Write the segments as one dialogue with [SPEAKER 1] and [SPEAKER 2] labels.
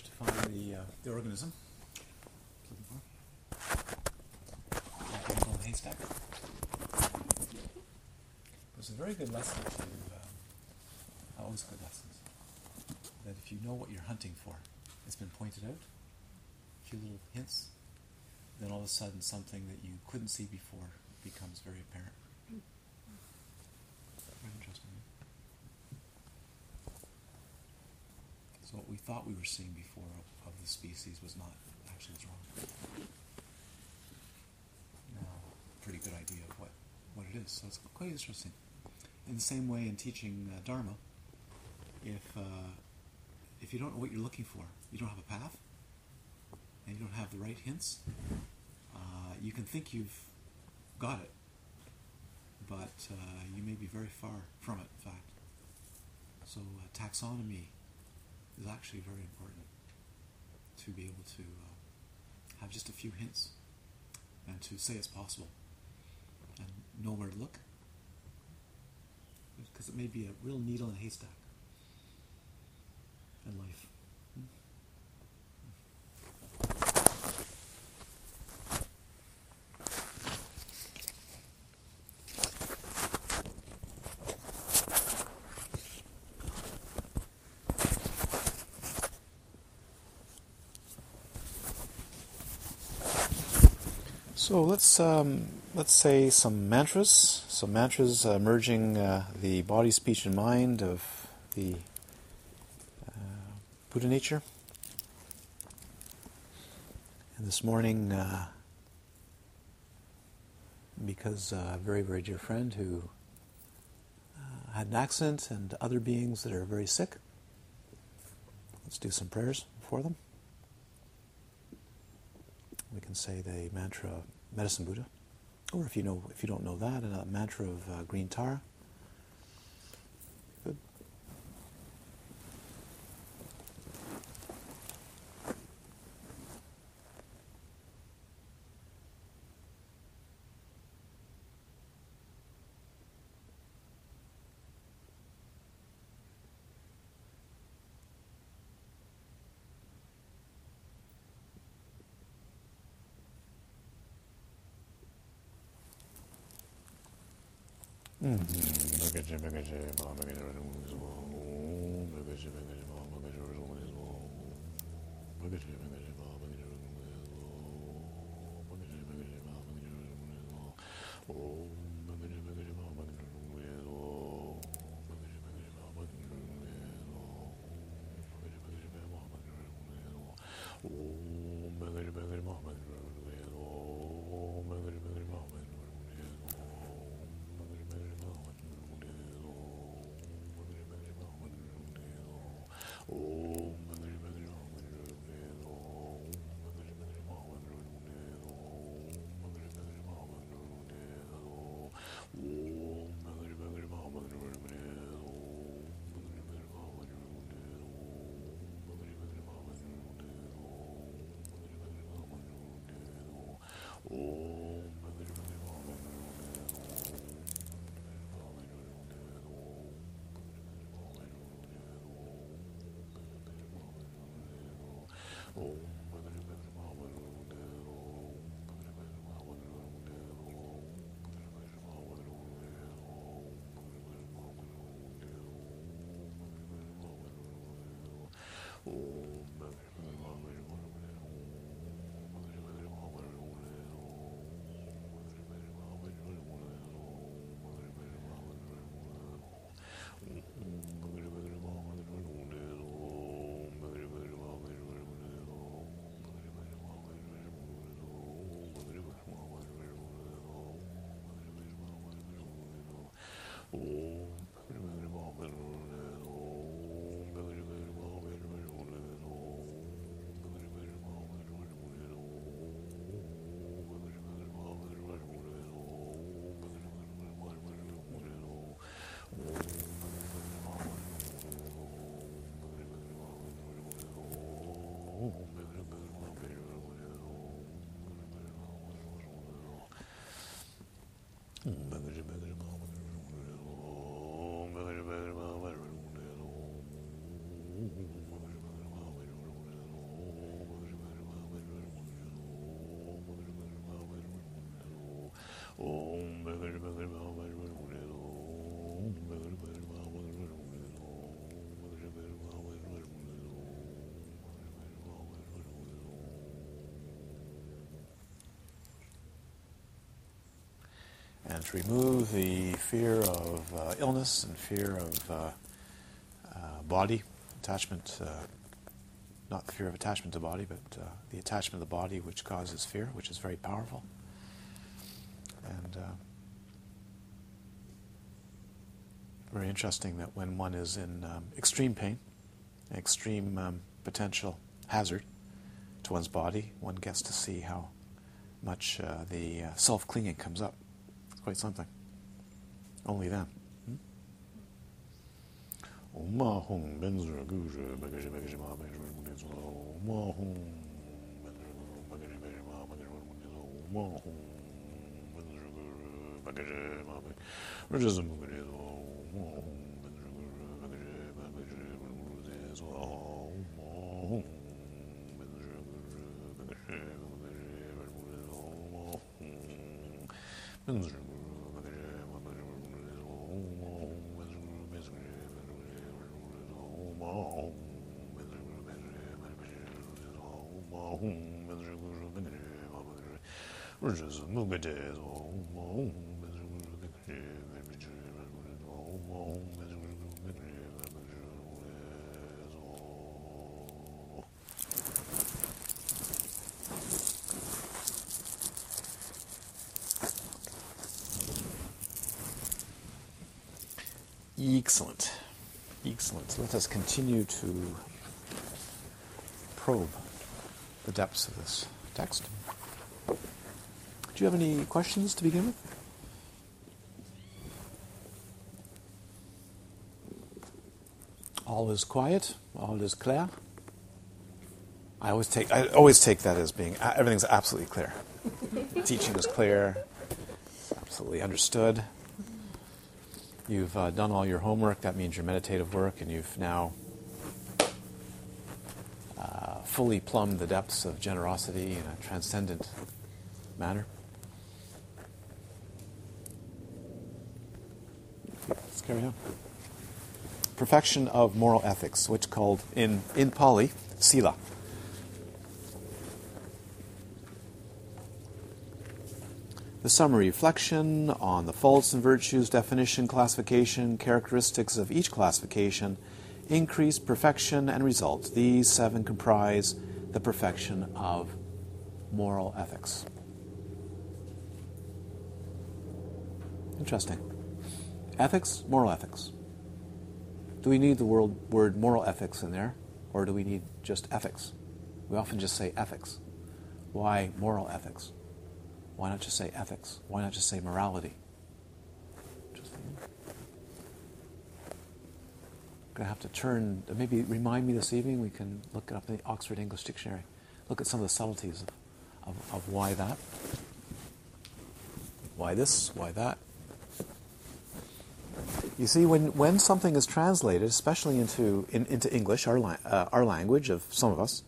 [SPEAKER 1] managed to find the uh, the organism. Haystack. It was a very good lesson to. Um, always good lessons. That if you know what you're hunting for, it's been pointed out. A few little hints. Then all of a sudden, something that you couldn't see before becomes very apparent. Very interesting. So what we thought we were seeing before of, of the species was not actually wrong. Now, pretty good idea of what, what it is. So it's quite interesting. In the same way, in teaching uh, Dharma, if uh, if you don't know what you're looking for, you don't have a path, and you don't have the right hints, uh, you can think you've got it, but uh, you may be very far from it. In fact, so uh, taxonomy is actually very important to be able to uh, have just a few hints and to say it's possible and know where to look because it may be a real needle in a haystack in life. So let's um, let's say some mantras. Some mantras uh, merging uh, the body, speech, and mind of the uh, Buddha nature. And this morning, uh, because a very very dear friend who uh, had an accident and other beings that are very sick, let's do some prayers for them we can say the mantra Medicine Buddha, or if you know if you don't know that, a mantra of uh, Green Tara. Mm-hmm. To remove the fear of uh, illness and fear of uh, uh, body attachment, uh, not the fear of attachment to body, but uh, the attachment of the body which causes fear, which is very powerful. And very interesting that when one is in um, extreme pain, extreme um, potential hazard to one's body, one gets to see how much uh, the uh, self clinging comes up. Quite something. Only then. Hmm? Excellent. Excellent. Let us continue to probe the depths of this text. Do you have any questions to begin with? All is quiet. All is clear. I always take I always take that as being everything's absolutely clear. Teaching is clear. It's absolutely understood. You've uh, done all your homework. That means your meditative work, and you've now uh, fully plumbed the depths of generosity in a transcendent manner. Let's Perfection of moral ethics, which called in in Pali sila. The summary reflection on the faults and virtues, definition, classification, characteristics of each classification, increase, perfection, and results. These seven comprise the perfection of moral ethics. Interesting. Ethics, moral ethics. Do we need the word, word moral ethics in there, or do we need just ethics? We often just say ethics. Why moral ethics? Why not just say ethics? Why not just say morality? Just gonna have to turn. Maybe remind me this evening. We can look up the Oxford English Dictionary. Look at some of the subtleties of, of, of why that. Why this? Why that? You see, when, when something is translated, especially into, in, into English, our, uh, our language of some of us,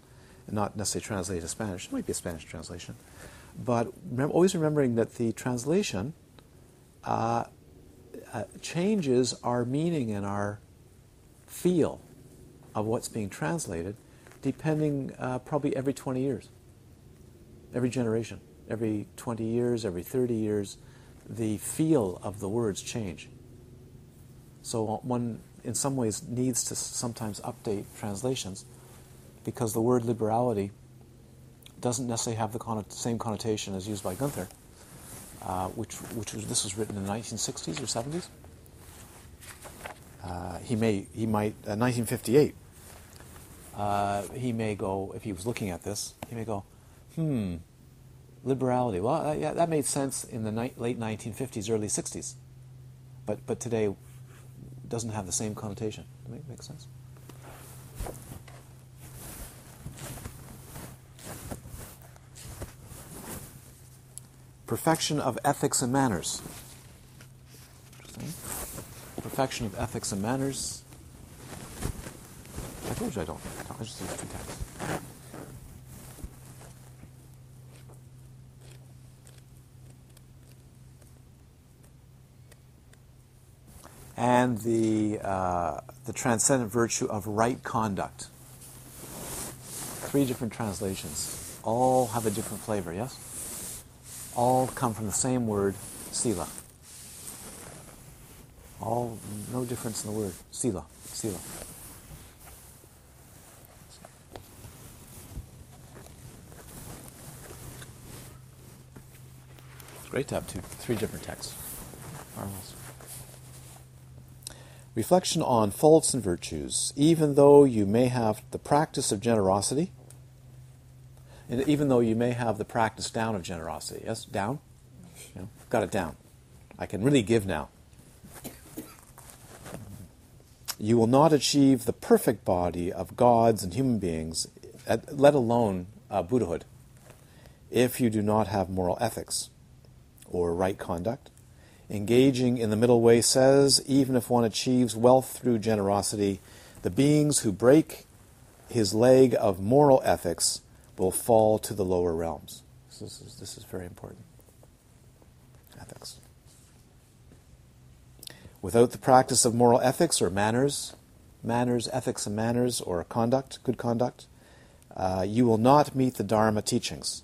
[SPEAKER 1] not necessarily translated to Spanish, it might be a Spanish translation, but remember, always remembering that the translation uh, uh, changes our meaning and our feel of what's being translated depending uh, probably every 20 years, every generation, every 20 years, every 30 years, the feel of the words change. So one, in some ways, needs to sometimes update translations because the word liberality doesn't necessarily have the same connotation as used by Guenther, uh, which, which was, this was written in the 1960s or 70s. Uh, he may, he might, uh, 1958. Uh, he may go, if he was looking at this, he may go, hmm, liberality. Well, yeah, that made sense in the ni- late 1950s, early 60s, but but today doesn't have the same connotation. Does make sense? Perfection of ethics and manners. Perfection of ethics and manners. I told you I don't. I just use two texts. And the, uh, the transcendent virtue of right conduct. Three different translations. All have a different flavor, yes? all come from the same word, sila. All no difference in the word. Sila. Sila. Great to have two, three different texts. Marvelous. Reflection on faults and virtues. Even though you may have the practice of generosity, and even though you may have the practice down of generosity, yes, down, you know, got it down. I can really give now. You will not achieve the perfect body of gods and human beings, let alone uh, Buddhahood, if you do not have moral ethics or right conduct. Engaging in the middle way says even if one achieves wealth through generosity, the beings who break his leg of moral ethics will fall to the lower realms. This is, this is very important. Ethics. Without the practice of moral ethics or manners, manners, ethics, and manners, or conduct, good conduct, uh, you will not meet the Dharma teachings.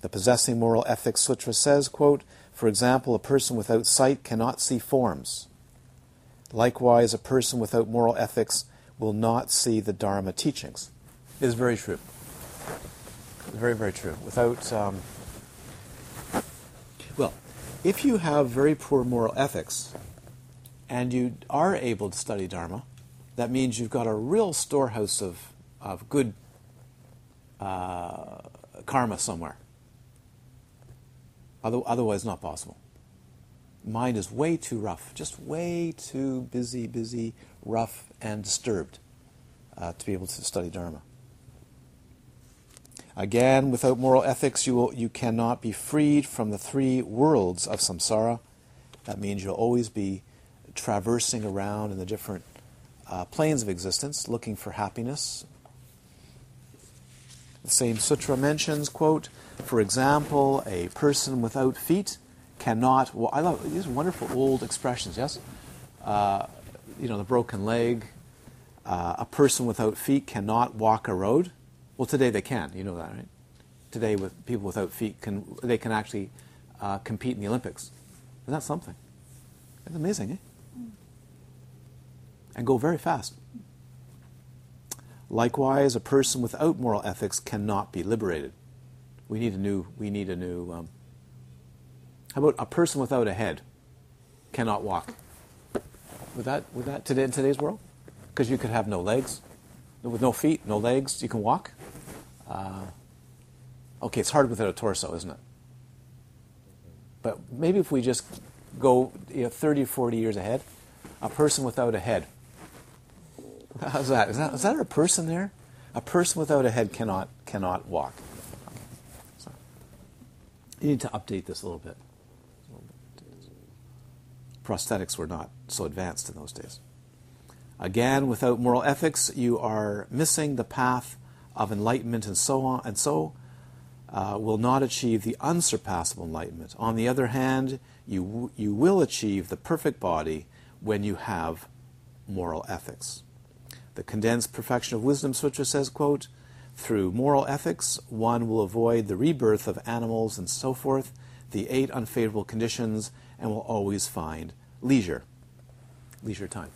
[SPEAKER 1] The Possessing Moral Ethics Sutra says, quote, for example, a person without sight cannot see forms. Likewise, a person without moral ethics will not see the Dharma teachings. It is very true. Very, very true. Without, um, well, if you have very poor moral ethics and you are able to study Dharma, that means you've got a real storehouse of, of good uh, karma somewhere. Otherwise, not possible. Mind is way too rough, just way too busy, busy, rough, and disturbed uh, to be able to study Dharma. Again, without moral ethics, you, will, you cannot be freed from the three worlds of samsara. That means you'll always be traversing around in the different uh, planes of existence, looking for happiness. The same sutra mentions, quote, for example, a person without feet cannot. Well, I love these wonderful old expressions. Yes, uh, you know the broken leg. Uh, a person without feet cannot walk a road. Well, today they can. You know that, right? Today, with people without feet, can they can actually uh, compete in the Olympics? Isn't that something? It's amazing, eh? And go very fast. Likewise, a person without moral ethics cannot be liberated. We need a new. We need a new. Um, how about a person without a head cannot walk? With that would that today in today's world? Because you could have no legs, with no feet, no legs, you can walk. Uh, okay, it's hard without a torso, isn't it? But maybe if we just go you know, 30 or 40 years ahead, a person without a head. How's that? Is, that? is that a person there? A person without a head cannot cannot walk. You need to update this a little bit. Prosthetics were not so advanced in those days. Again, without moral ethics, you are missing the path of enlightenment and so on, and so uh, will not achieve the unsurpassable enlightenment. On the other hand, you, you will achieve the perfect body when you have moral ethics. The condensed perfection of wisdom sutra says, quote, through moral ethics, one will avoid the rebirth of animals and so forth, the eight unfavorable conditions, and will always find leisure, leisure time.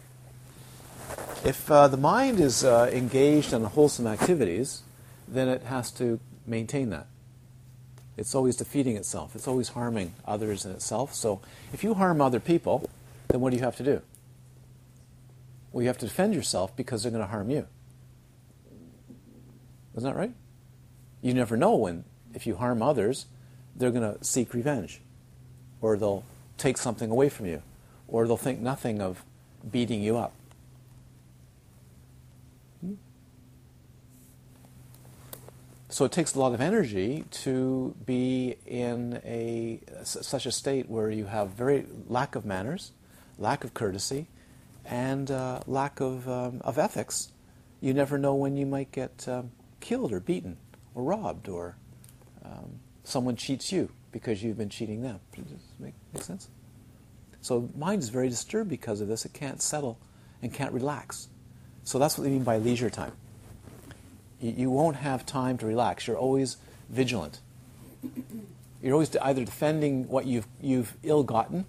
[SPEAKER 1] If uh, the mind is uh, engaged in wholesome activities, then it has to maintain that. It's always defeating itself. It's always harming others and itself. So if you harm other people, then what do you have to do? Well, you have to defend yourself because they're going to harm you. Isn't that right? You never know when, if you harm others, they're going to seek revenge, or they'll take something away from you, or they'll think nothing of beating you up. So it takes a lot of energy to be in a such a state where you have very lack of manners, lack of courtesy, and uh, lack of um, of ethics. You never know when you might get um, killed or beaten or robbed or um, someone cheats you because you've been cheating them. Does this make, make sense? So mind is very disturbed because of this. It can't settle and can't relax. So that's what they mean by leisure time you won't have time to relax. You're always vigilant. You're always either defending what you've, you've ill gotten,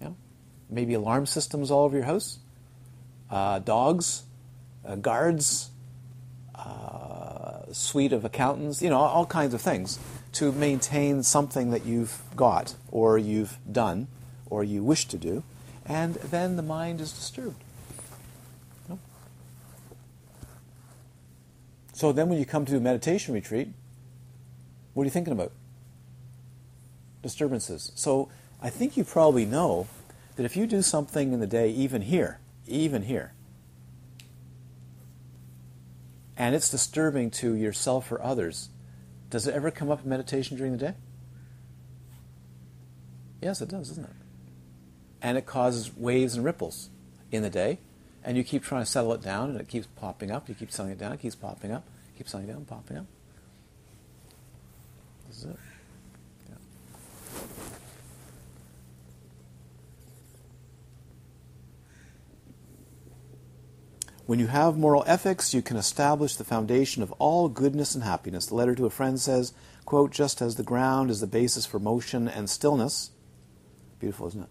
[SPEAKER 1] yeah, maybe alarm systems all over your house, uh, dogs, uh, guards, uh, suite of accountants, you know, all kinds of things to maintain something that you've got or you've done or you wish to do, and then the mind is disturbed. So then when you come to a meditation retreat, what are you thinking about? Disturbances. So I think you probably know that if you do something in the day, even here, even here, and it's disturbing to yourself or others, does it ever come up in meditation during the day? Yes, it does, doesn't it? And it causes waves and ripples in the day, and you keep trying to settle it down, and it keeps popping up. You keep settling it down, it keeps popping up, keeps settling down, popping up. This is it. When you have moral ethics, you can establish the foundation of all goodness and happiness. The letter to a friend says, quote, just as the ground is the basis for motion and stillness, beautiful, isn't it?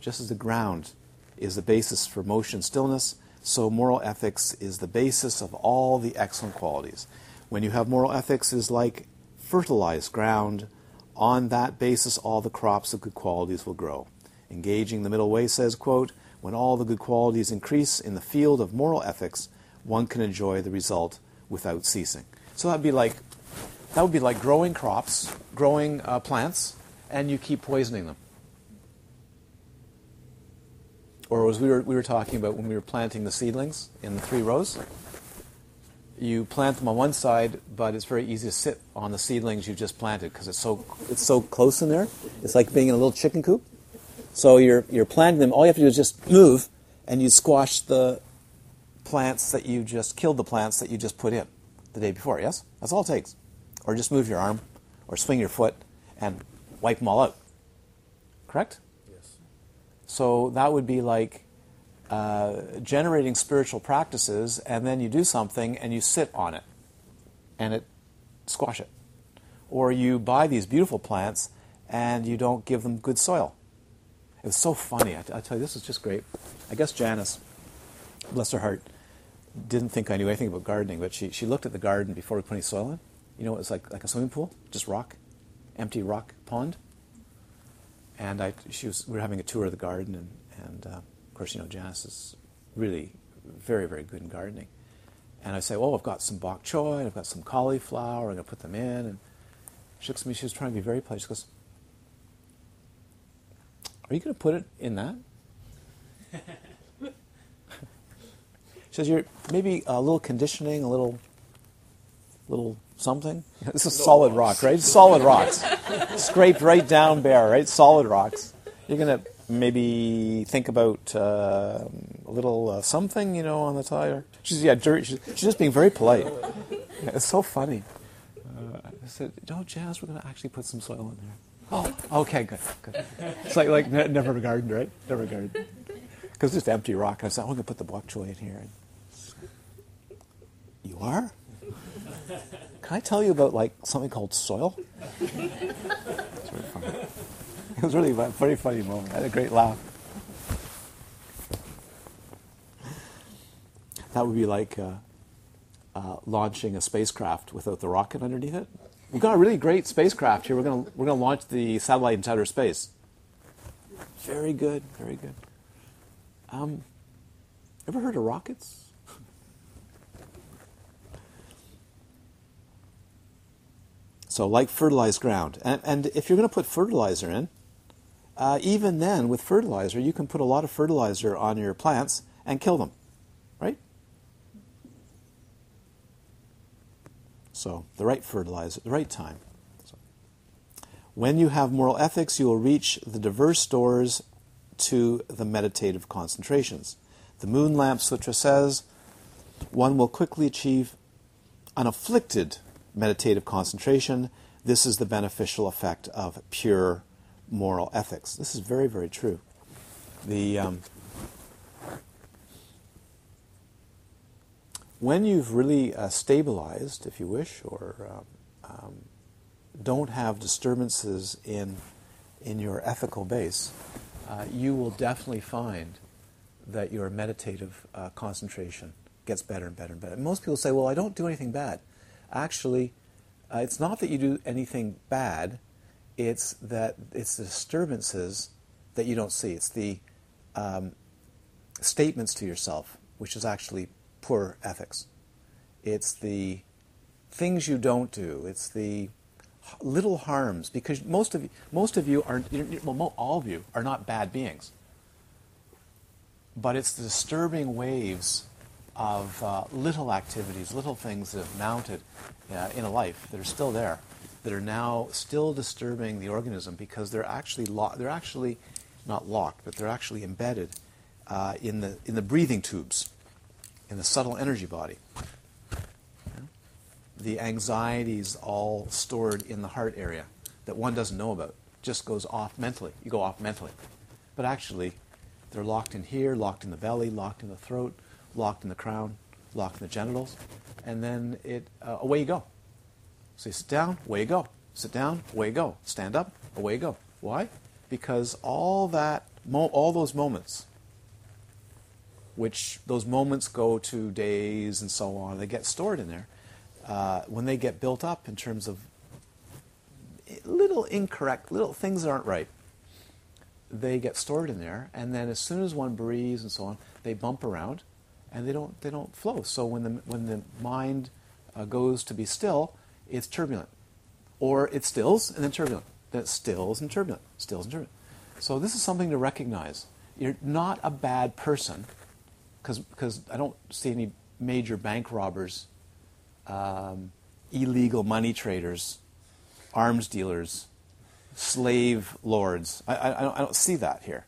[SPEAKER 1] Just as the ground is the basis for motion stillness, so moral ethics is the basis of all the excellent qualities. When you have moral ethics, it is like fertilized ground. On that basis, all the crops of good qualities will grow. Engaging the middle way says, quote, when all the good qualities increase in the field of moral ethics, one can enjoy the result without ceasing. So that'd be like that would be like growing crops, growing uh, plants, and you keep poisoning them. Or as we were, we were talking about when we were planting the seedlings in the three rows, you plant them on one side, but it's very easy to sit on the seedlings you've just planted because it's so it's so close in there. It's like being in a little chicken coop. So you're, you're planting them. All you have to do is just move, and you squash the plants that you just killed the plants that you just put in the day before. Yes, that's all it takes. Or just move your arm, or swing your foot, and wipe them all out. Correct?
[SPEAKER 2] Yes.
[SPEAKER 1] So that would be like uh, generating spiritual practices, and then you do something and you sit on it, and it squash it. Or you buy these beautiful plants and you don't give them good soil it was so funny. I, I tell you, this is just great. I guess Janice, bless her heart, didn't think I knew anything about gardening, but she, she looked at the garden before we put any soil in. You know, it was like, like a swimming pool, just rock, empty rock pond. And I, she was, we were having a tour of the garden, and, and uh, of course, you know, Janice is really very, very good in gardening. And I say, oh, I've got some bok choy, I've got some cauliflower, I'm going to put them in. And she looks at me, she was trying to be very polite. She goes, are you going to put it in that? says you're maybe a little conditioning, a little, little something. This is solid rock, right? Solid rocks, scraped right down bare, right? Solid rocks. You're gonna maybe think about uh, a little uh, something, you know, on the tire. She's yeah, she's, she's just being very polite. It's so funny. Uh, I said, "No, Jazz, we're gonna actually put some soil in there." Oh, okay, good, good. It's like like never garden, right? Never a garden, Because it's just empty rock. I said, I'm going to put the bok choy in here. You are? Can I tell you about like something called soil? It's very funny. It was really a very funny moment. I had a great laugh. That would be like uh, uh, launching a spacecraft without the rocket underneath it. We've got a really great spacecraft here. We're going we're gonna launch the satellite into outer space. Very good, very good. Um, ever heard of rockets? so, like fertilized ground. And, and if you're going to put fertilizer in, uh, even then, with fertilizer, you can put a lot of fertilizer on your plants and kill them, right? So, the right fertilizer, the right time. So, when you have moral ethics, you will reach the diverse doors to the meditative concentrations. The Moon Lamp Sutra says one will quickly achieve unafflicted meditative concentration. This is the beneficial effect of pure moral ethics. This is very, very true. The um, when you've really uh, stabilized, if you wish, or um, um, don't have disturbances in in your ethical base, uh, you will definitely find that your meditative uh, concentration gets better and better and better. And most people say, well, I don't do anything bad. Actually, uh, it's not that you do anything bad, it's that it's the disturbances that you don't see. It's the um, statements to yourself, which is actually poor ethics. It's the things you don't do. It's the little harms because most of you, most of you are well, all of you are not bad beings. But it's the disturbing waves of uh, little activities, little things that have mounted uh, in a life that are still there, that are now still disturbing the organism because they're actually lo- they're actually not locked, but they're actually embedded uh, in the in the breathing tubes, in the subtle energy body the anxieties all stored in the heart area that one doesn't know about. Just goes off mentally. You go off mentally. But actually, they're locked in here, locked in the belly, locked in the throat, locked in the crown, locked in the genitals, and then it uh, away you go. So you sit down, away you go. Sit down, away you go. Stand up, away you go. Why? Because all that, mo- all those moments, which those moments go to days and so on, they get stored in there uh, when they get built up in terms of little incorrect, little things that aren't right, they get stored in there, and then as soon as one breathes and so on, they bump around, and they don't they don't flow. So when the when the mind uh, goes to be still, it's turbulent, or it stills and then turbulent, then it stills and turbulent, stills and turbulent. So this is something to recognize. You're not a bad person, because I don't see any major bank robbers um, illegal money traders, arms dealers, slave lords. I, I, I, don't, I don't, see that here.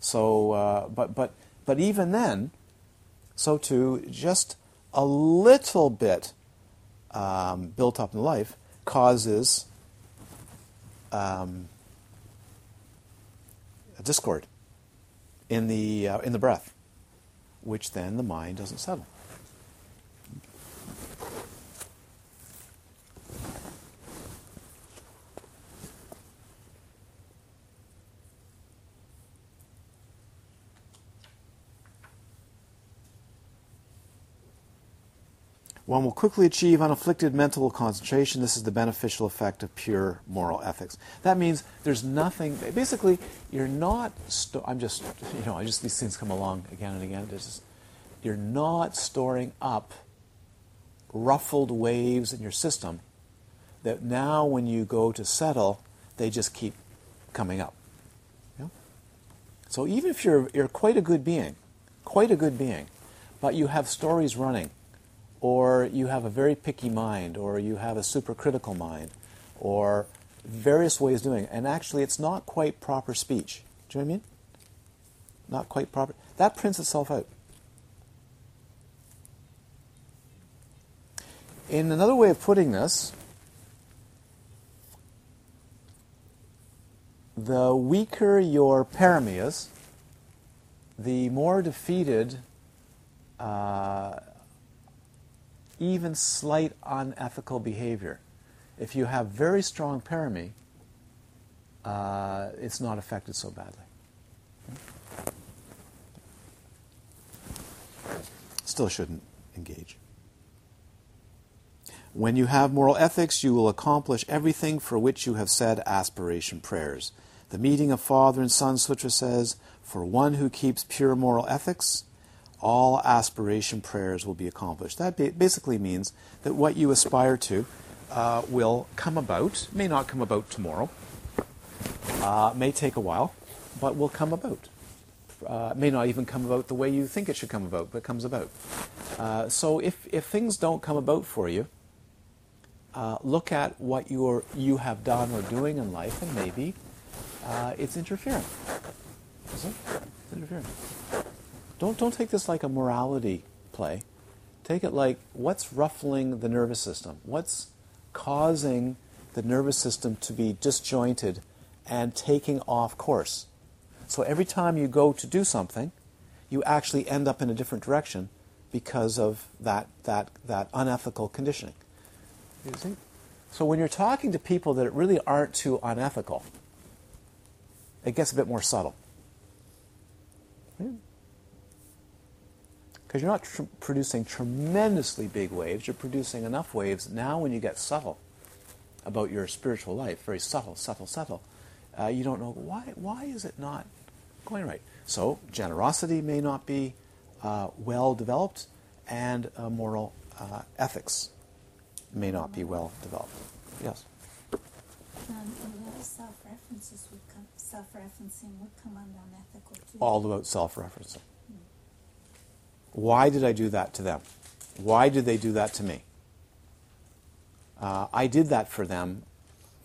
[SPEAKER 1] So, uh, but, but, but even then, so too, just a little bit um, built up in life causes um, a discord in the, uh, in the breath, which then the mind doesn't settle. One will quickly achieve unafflicted mental concentration. This is the beneficial effect of pure moral ethics. That means there's nothing. Basically, you're not. Sto- I'm just, you know, I just these things come along again and again. Just, you're not storing up ruffled waves in your system that now, when you go to settle, they just keep coming up. So even if you're you're quite a good being, quite a good being, but you have stories running or you have a very picky mind, or you have a supercritical mind, or various ways of doing it. And actually, it's not quite proper speech. Do you know what I mean? Not quite proper. That prints itself out. In another way of putting this, the weaker your paramiya, the more defeated uh, even slight unethical behavior. If you have very strong parami, uh, it's not affected so badly. Still shouldn't engage. When you have moral ethics, you will accomplish everything for which you have said aspiration prayers. The meeting of Father and Son Sutra says, For one who keeps pure moral ethics, all aspiration prayers will be accomplished. That basically means that what you aspire to uh, will come about, may not come about tomorrow, uh, may take a while, but will come about. Uh, may not even come about the way you think it should come about, but comes about. Uh, so if, if things don't come about for you, uh, look at what you're, you have done or doing in life, and maybe uh, it's interfering. Is it? It's interfering. Don't, don't take this like a morality play. Take it like what's ruffling the nervous system? What's causing the nervous system to be disjointed and taking off course? So every time you go to do something, you actually end up in a different direction because of that, that, that unethical conditioning. So when you're talking to people that really aren't too unethical, it gets a bit more subtle. Because you're not tr- producing tremendously big waves, you're producing enough waves now when you get subtle about your spiritual life, very subtle, subtle, subtle. Uh, you don't know why, why is it not going right? So, generosity may not be uh, well developed, and uh, moral uh, ethics may not be well developed. Yes?
[SPEAKER 3] Um, a lot of self-references would come, self-referencing would come under unethical too.
[SPEAKER 1] All about self referencing. Why did I do that to them? Why did they do that to me? Uh, I did that for them,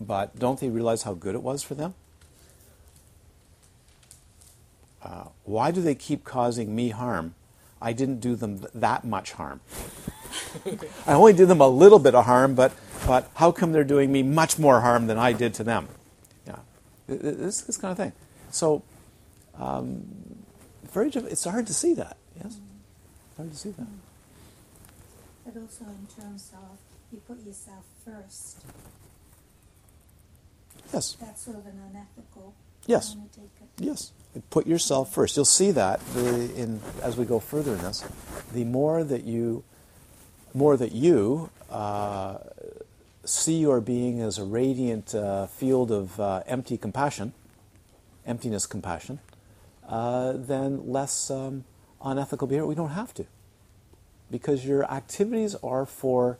[SPEAKER 1] but don't they realize how good it was for them? Uh, why do they keep causing me harm? I didn't do them th- that much harm. I only did them a little bit of harm, but, but how come they're doing me much more harm than I did to them? Yeah, Th- th- this, this kind of thing. So, um, very it's hard to see that. Yes, to see that.
[SPEAKER 3] But also in terms of you put yourself first,
[SPEAKER 1] Yes,
[SPEAKER 3] that's sort of an unethical.
[SPEAKER 1] Yes.
[SPEAKER 3] way to take it.
[SPEAKER 1] yes. Put yourself first. You'll see that the, in as we go further in this. The more that you, more that you uh, see your being as a radiant uh, field of uh, empty compassion, emptiness compassion, uh, then less um, unethical behavior. We don't have to, because your activities are for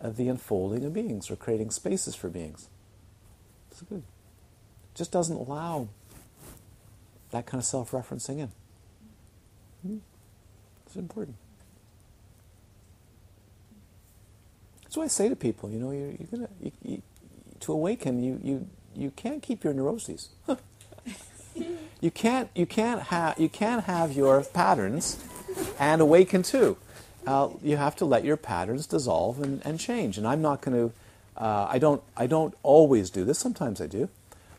[SPEAKER 1] uh, the unfolding of beings or creating spaces for beings. It's good. Just doesn't allow that kind of self-referencing in. Hmm? It's important. That's why I say to people, you know, you're, you're gonna you, you, to awaken. You you you can't keep your neuroses. you can't you can't have you can't have your patterns and awaken too. Uh, you have to let your patterns dissolve and, and change. And I'm not going to. Uh, I don't. I don't always do this. Sometimes I do,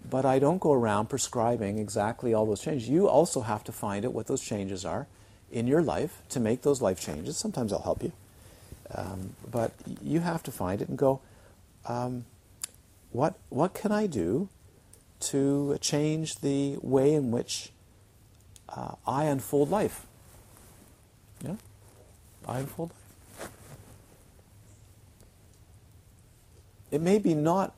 [SPEAKER 1] but I don't go around prescribing exactly all those changes. You also have to find out what those changes are in your life to make those life changes. Sometimes I'll help you, um, but you have to find it and go. Um, what what can I do to change the way in which uh, I unfold life? Yeah, I unfold life. It may be not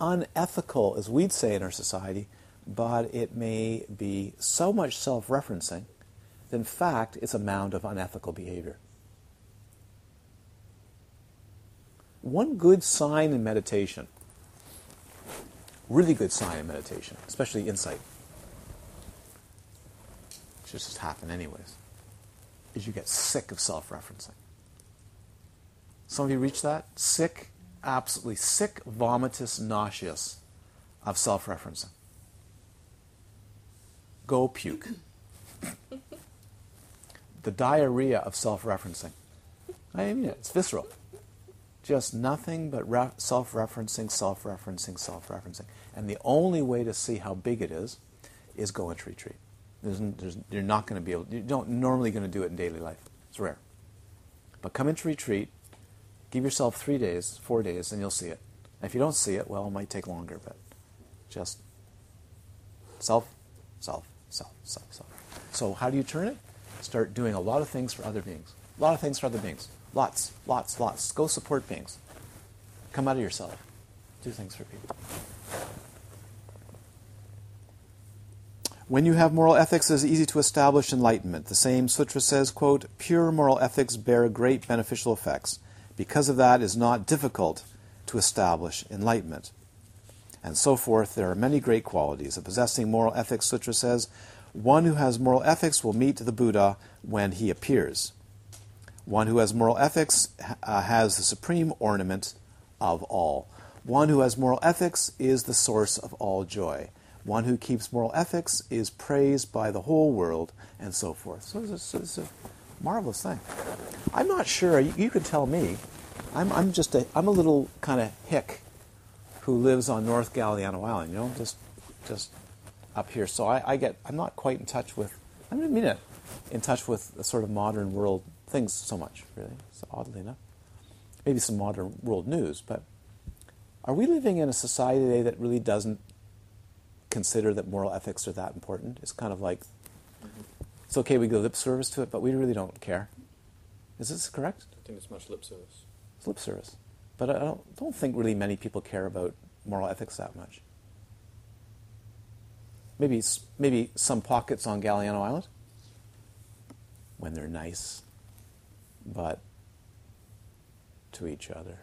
[SPEAKER 1] unethical, as we'd say in our society, but it may be so much self referencing that, in fact, it's a mound of unethical behavior. One good sign in meditation, really good sign in meditation, especially insight, which just happen anyways, is you get sick of self referencing. Some of you reach that? Sick, absolutely sick, vomitous, nauseous of self referencing. Go puke. the diarrhea of self referencing. I mean it, it's visceral. Just nothing but self referencing, self referencing, self referencing. And the only way to see how big it is is go into retreat. There's, there's, you're not going to be able, you don't normally going to do it in daily life. It's rare. But come into retreat, give yourself three days, four days, and you'll see it. And if you don't see it, well, it might take longer, but just self, self, self, self, self. So, how do you turn it? Start doing a lot of things for other beings. A lot of things for other beings. Lots, lots, lots. Go support beings. Come out of yourself. Do things for people. When you have moral ethics, it is easy to establish enlightenment. The same sutra says, quote, pure moral ethics bear great beneficial effects. Because of that, it is not difficult to establish enlightenment. And so forth, there are many great qualities. A possessing moral ethics sutra says, one who has moral ethics will meet the Buddha when he appears. One who has moral ethics uh, has the supreme ornament of all. One who has moral ethics is the source of all joy. One who keeps moral ethics is praised by the whole world, and so forth. So it's a, it's a marvelous thing. I'm not sure. You, you could tell me. I'm, I'm just a I'm a little kind of hick who lives on North Galiano Island. You know, just just up here. So I, I get I'm not quite in touch with. I mean it in touch with the sort of modern world things so much, really. So oddly enough, maybe some modern world news, but are we living in a society today that really doesn't consider that moral ethics are that important? It's kind of like It's okay we give lip service to it, but we really don't care. Is this correct?
[SPEAKER 4] I think it's much lip service.
[SPEAKER 1] It's lip service. But I don't, don't think really many people care about moral ethics that much. Maybe, maybe some pockets on Galiano Island when they're nice, but to each other.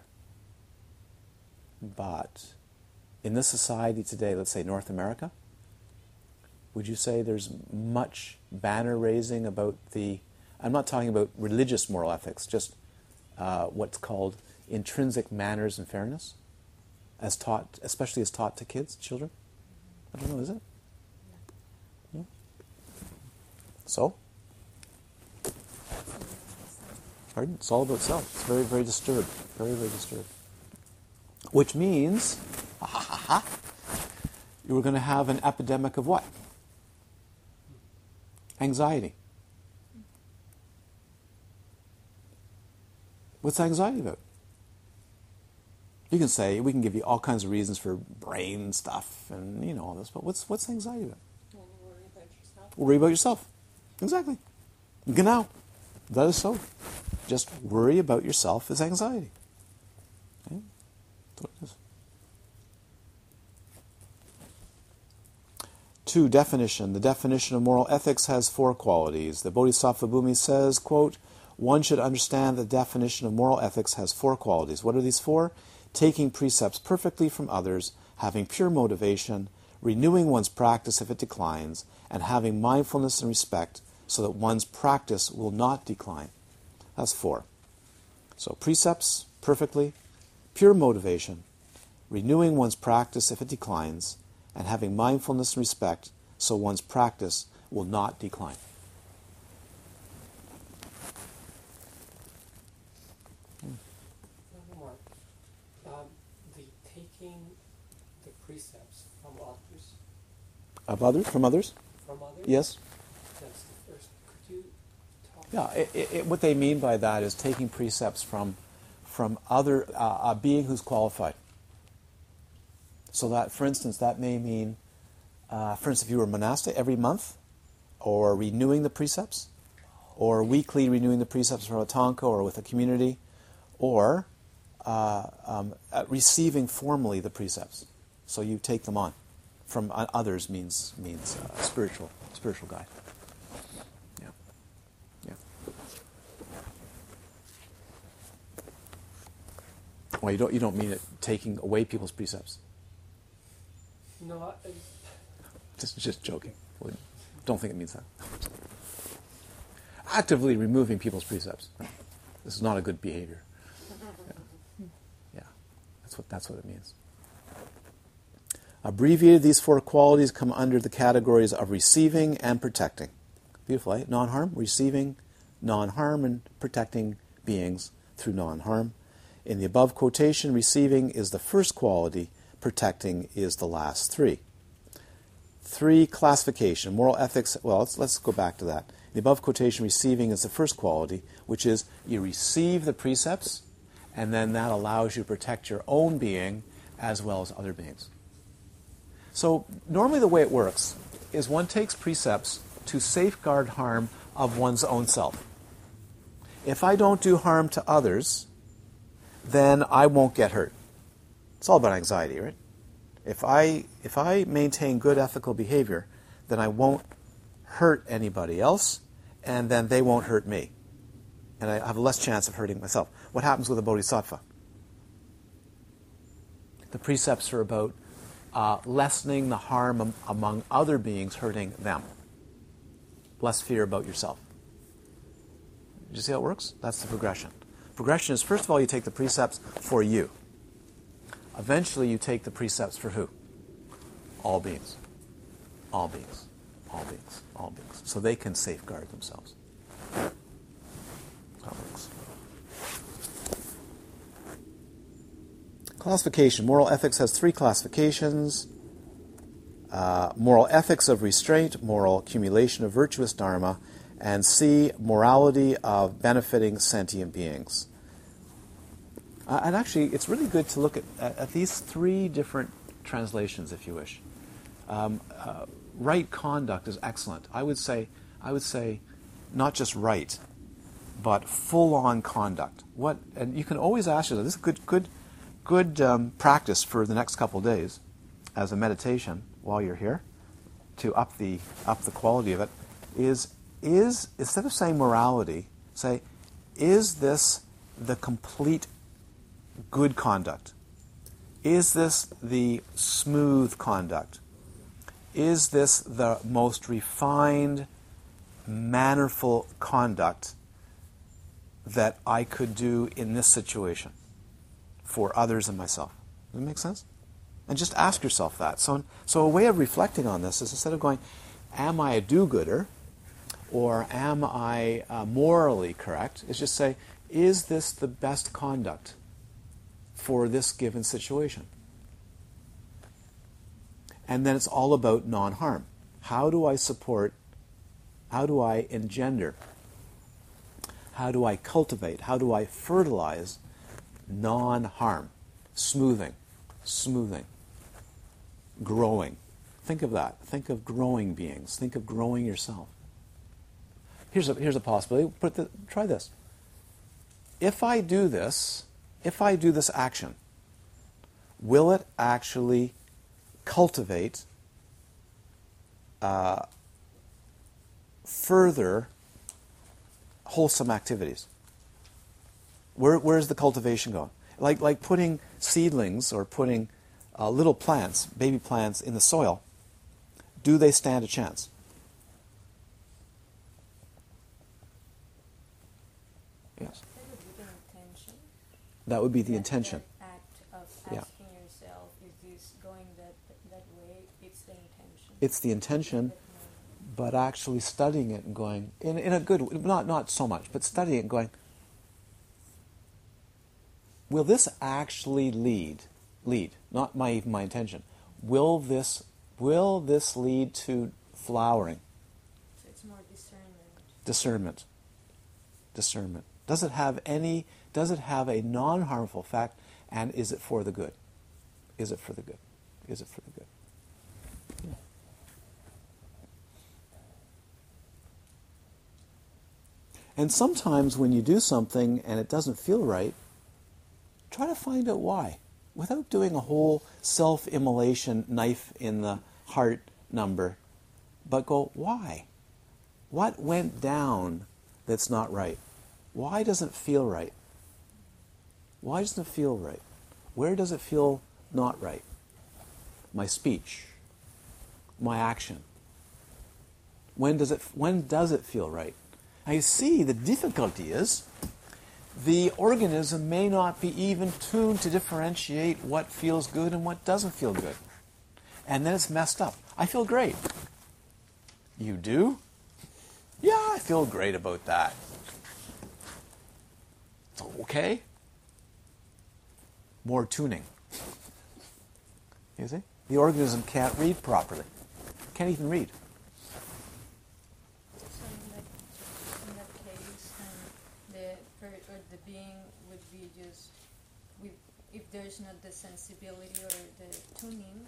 [SPEAKER 1] But in this society today, let's say North America, would you say there's much banner raising about the, I'm not talking about religious moral ethics, just uh, what's called intrinsic manners and fairness, as taught, especially as taught to kids, children? I don't know, is it? No? So? Pardon? It's all about self. It's very, very disturbed. Very, very disturbed. Which means, ha ha ha ha, you were going to have an epidemic of what? Anxiety. What's anxiety about? You can say we can give you all kinds of reasons for brain stuff and you know all this, but what's what's anxiety about?
[SPEAKER 5] Don't worry about yourself.
[SPEAKER 1] Worry about yourself. Exactly. Genau. That is so. Just worry about yourself is anxiety. Two, definition. The definition of moral ethics has four qualities. The Bodhisattva Bhumi says, quote, one should understand the definition of moral ethics has four qualities. What are these four? Taking precepts perfectly from others, having pure motivation, renewing one's practice if it declines, and having mindfulness and respect so that one's practice will not decline. That's four. So, precepts perfectly, pure motivation, renewing one's practice if it declines, and having mindfulness and respect so one's practice will not decline.
[SPEAKER 5] Um, the taking the precepts from
[SPEAKER 1] Of others, from others?
[SPEAKER 5] from others.
[SPEAKER 1] Yes.
[SPEAKER 5] That's the first. Could you talk?
[SPEAKER 1] Yeah, it, it, what they mean by that is taking precepts from, from other, uh, a being who's qualified. So that, for instance, that may mean, uh, for instance, if you were monastic every month, or renewing the precepts, or weekly renewing the precepts from a tanka or with a community, or uh, um, uh, receiving formally the precepts. So you take them on. From o- others means means uh, spiritual spiritual guide. Well, you don't you don't mean it taking away people's precepts.
[SPEAKER 5] No, I,
[SPEAKER 1] Just just joking. Don't think it means that. Actively removing people's precepts. This is not a good behavior. Yeah. yeah. That's what that's what it means. Abbreviated, these four qualities come under the categories of receiving and protecting. Beautiful, eh? Non harm, receiving non harm, and protecting beings through non harm. In the above quotation, receiving is the first quality, protecting is the last three. Three, classification. Moral ethics, well, let's, let's go back to that. In the above quotation, receiving is the first quality, which is you receive the precepts, and then that allows you to protect your own being as well as other beings. So, normally the way it works is one takes precepts to safeguard harm of one's own self. If I don't do harm to others, then I won't get hurt. It's all about anxiety, right? If I if I maintain good ethical behavior, then I won't hurt anybody else, and then they won't hurt me, and I have less chance of hurting myself. What happens with a bodhisattva? The precepts are about uh, lessening the harm am- among other beings hurting them. Less fear about yourself. Do you see how it works? That's the progression. Progression is first of all, you take the precepts for you. Eventually, you take the precepts for who? All beings. All beings. All beings. All beings. So they can safeguard themselves. Classification. Moral ethics has three classifications uh, moral ethics of restraint, moral accumulation of virtuous dharma, and C, morality of benefiting sentient beings. Uh, and actually, it's really good to look at, at, these three different translations, if you wish. Um, uh, right conduct is excellent. I would say, I would say, not just right, but full-on conduct. What? And you can always ask yourself. This is good, good, good um, practice for the next couple days, as a meditation while you're here, to up the up the quality of it. Is is instead of saying morality, say, is this the complete good conduct? Is this the smooth conduct? Is this the most refined, mannerful conduct that I could do in this situation for others and myself? Does that make sense? And just ask yourself that. So, so a way of reflecting on this is instead of going, Am I a do gooder? Or am I uh, morally correct? Is just say, Is this the best conduct for this given situation? And then it's all about non harm. How do I support, how do I engender, how do I cultivate, how do I fertilize non harm? Smoothing, smoothing, growing. Think of that. Think of growing beings. Think of growing yourself. Here's a, here's a possibility. Put the, try this. If I do this, if I do this action, will it actually cultivate uh, further wholesome activities? Where, where's the cultivation going? Like, like putting seedlings or putting uh, little plants, baby plants, in the soil. Do they stand a chance? Yes.
[SPEAKER 4] That would be the intention.
[SPEAKER 1] That would be the
[SPEAKER 4] act of
[SPEAKER 1] Yeah.
[SPEAKER 4] yourself, is this going that that way? It's the intention.
[SPEAKER 1] It's the intention, but actually studying it and going in, in a good not not so much, but studying it and going. Will this actually lead lead not my even my intention? Will this will this lead to flowering?
[SPEAKER 4] So it's more discernment.
[SPEAKER 1] discernment discernment does it have any does it have a non-harmful effect and is it for the good? Is it for the good? Is it for the good? And sometimes when you do something and it doesn't feel right try to find out why without doing a whole self-immolation knife in the heart number but go why? What went down that's not right? Why doesn't feel right? Why doesn't it feel right? Where does it feel not right? My speech, my action. When does it when does it feel right? Now you see the difficulty is the organism may not be even tuned to differentiate what feels good and what doesn't feel good. And then it's messed up. I feel great. You do? Yeah, I feel great about that. It's okay. More tuning. You see? The organism can't read properly. Can't even read.
[SPEAKER 4] So in that, in that case, um, the or the being would be just with if there's not the sensibility or the tuning,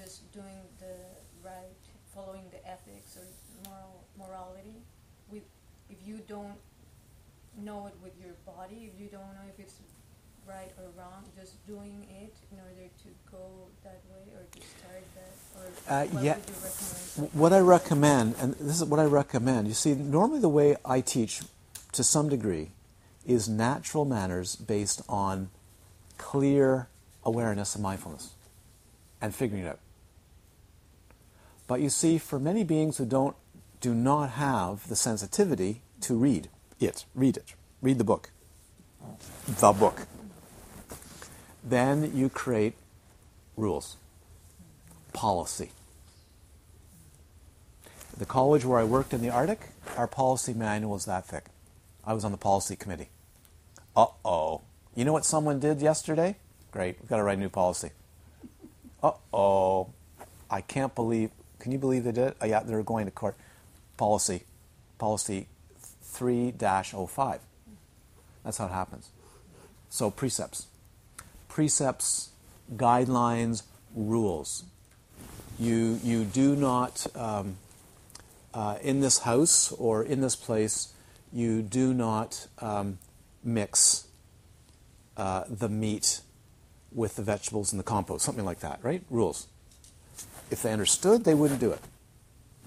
[SPEAKER 4] just doing the right, following the ethics or moral morality. With if you don't know it with your body, if you don't know if it's right or wrong, just doing it in order to go that way or to start that, or
[SPEAKER 1] Uh,
[SPEAKER 4] what
[SPEAKER 1] yeah.
[SPEAKER 4] would you recommend?
[SPEAKER 1] What I recommend, and this is what I recommend, you see, normally the way I teach to some degree is natural manners based on clear awareness and mindfulness and figuring it out. But you see, for many beings who don't do not have the sensitivity to read it, read it, read the book, the book, then you create rules, policy. The college where I worked in the Arctic, our policy manual was that thick. I was on the policy committee. Uh oh. You know what someone did yesterday? Great, we've got to write a new policy. Uh oh. I can't believe, can you believe they did it? Oh, yeah, they're going to court. Policy, policy 3 05. That's how it happens. So, precepts. Precepts, guidelines, rules. You, you do not um, uh, in this house or in this place, you do not um, mix uh, the meat with the vegetables and the compost, something like that, right? Rules. If they understood, they wouldn't do it.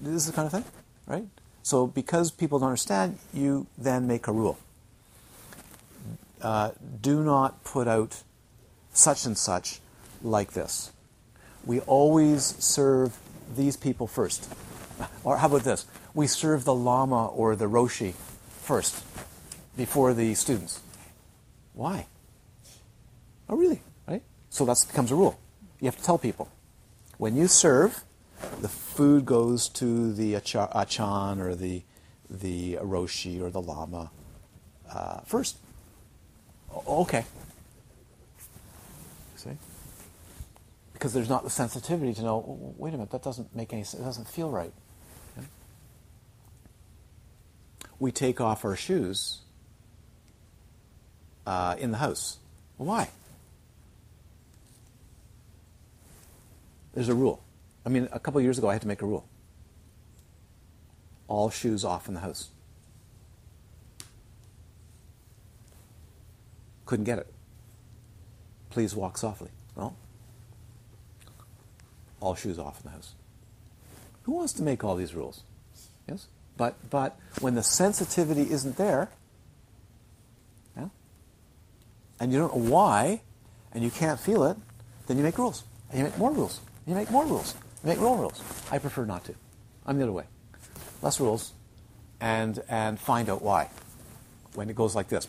[SPEAKER 1] This is the kind of thing, right? So because people don't understand, you then make a rule. Uh, do not put out such and such like this. We always serve these people first. Or how about this? We serve the lama or the roshi first before the students. Why? Oh, really? Right? So that becomes a rule. You have to tell people. When you serve, the food goes to the achan or the, the roshi or the lama uh, first. Okay. See? Because there's not the sensitivity to know, "Oh, wait a minute, that doesn't make any sense, it doesn't feel right. We take off our shoes uh, in the house. Why? There's a rule. I mean, a couple years ago, I had to make a rule. All shoes off in the house. Couldn't get it. Please walk softly. Well, all shoes off in the house. Who wants to make all these rules? Yes? But, but when the sensitivity isn't there, yeah, and you don't know why, and you can't feel it, then you make rules. And you make more rules. And You make more rules. You make more rules. I prefer not to. I'm the other way. Less rules, and and find out why. When it goes like this.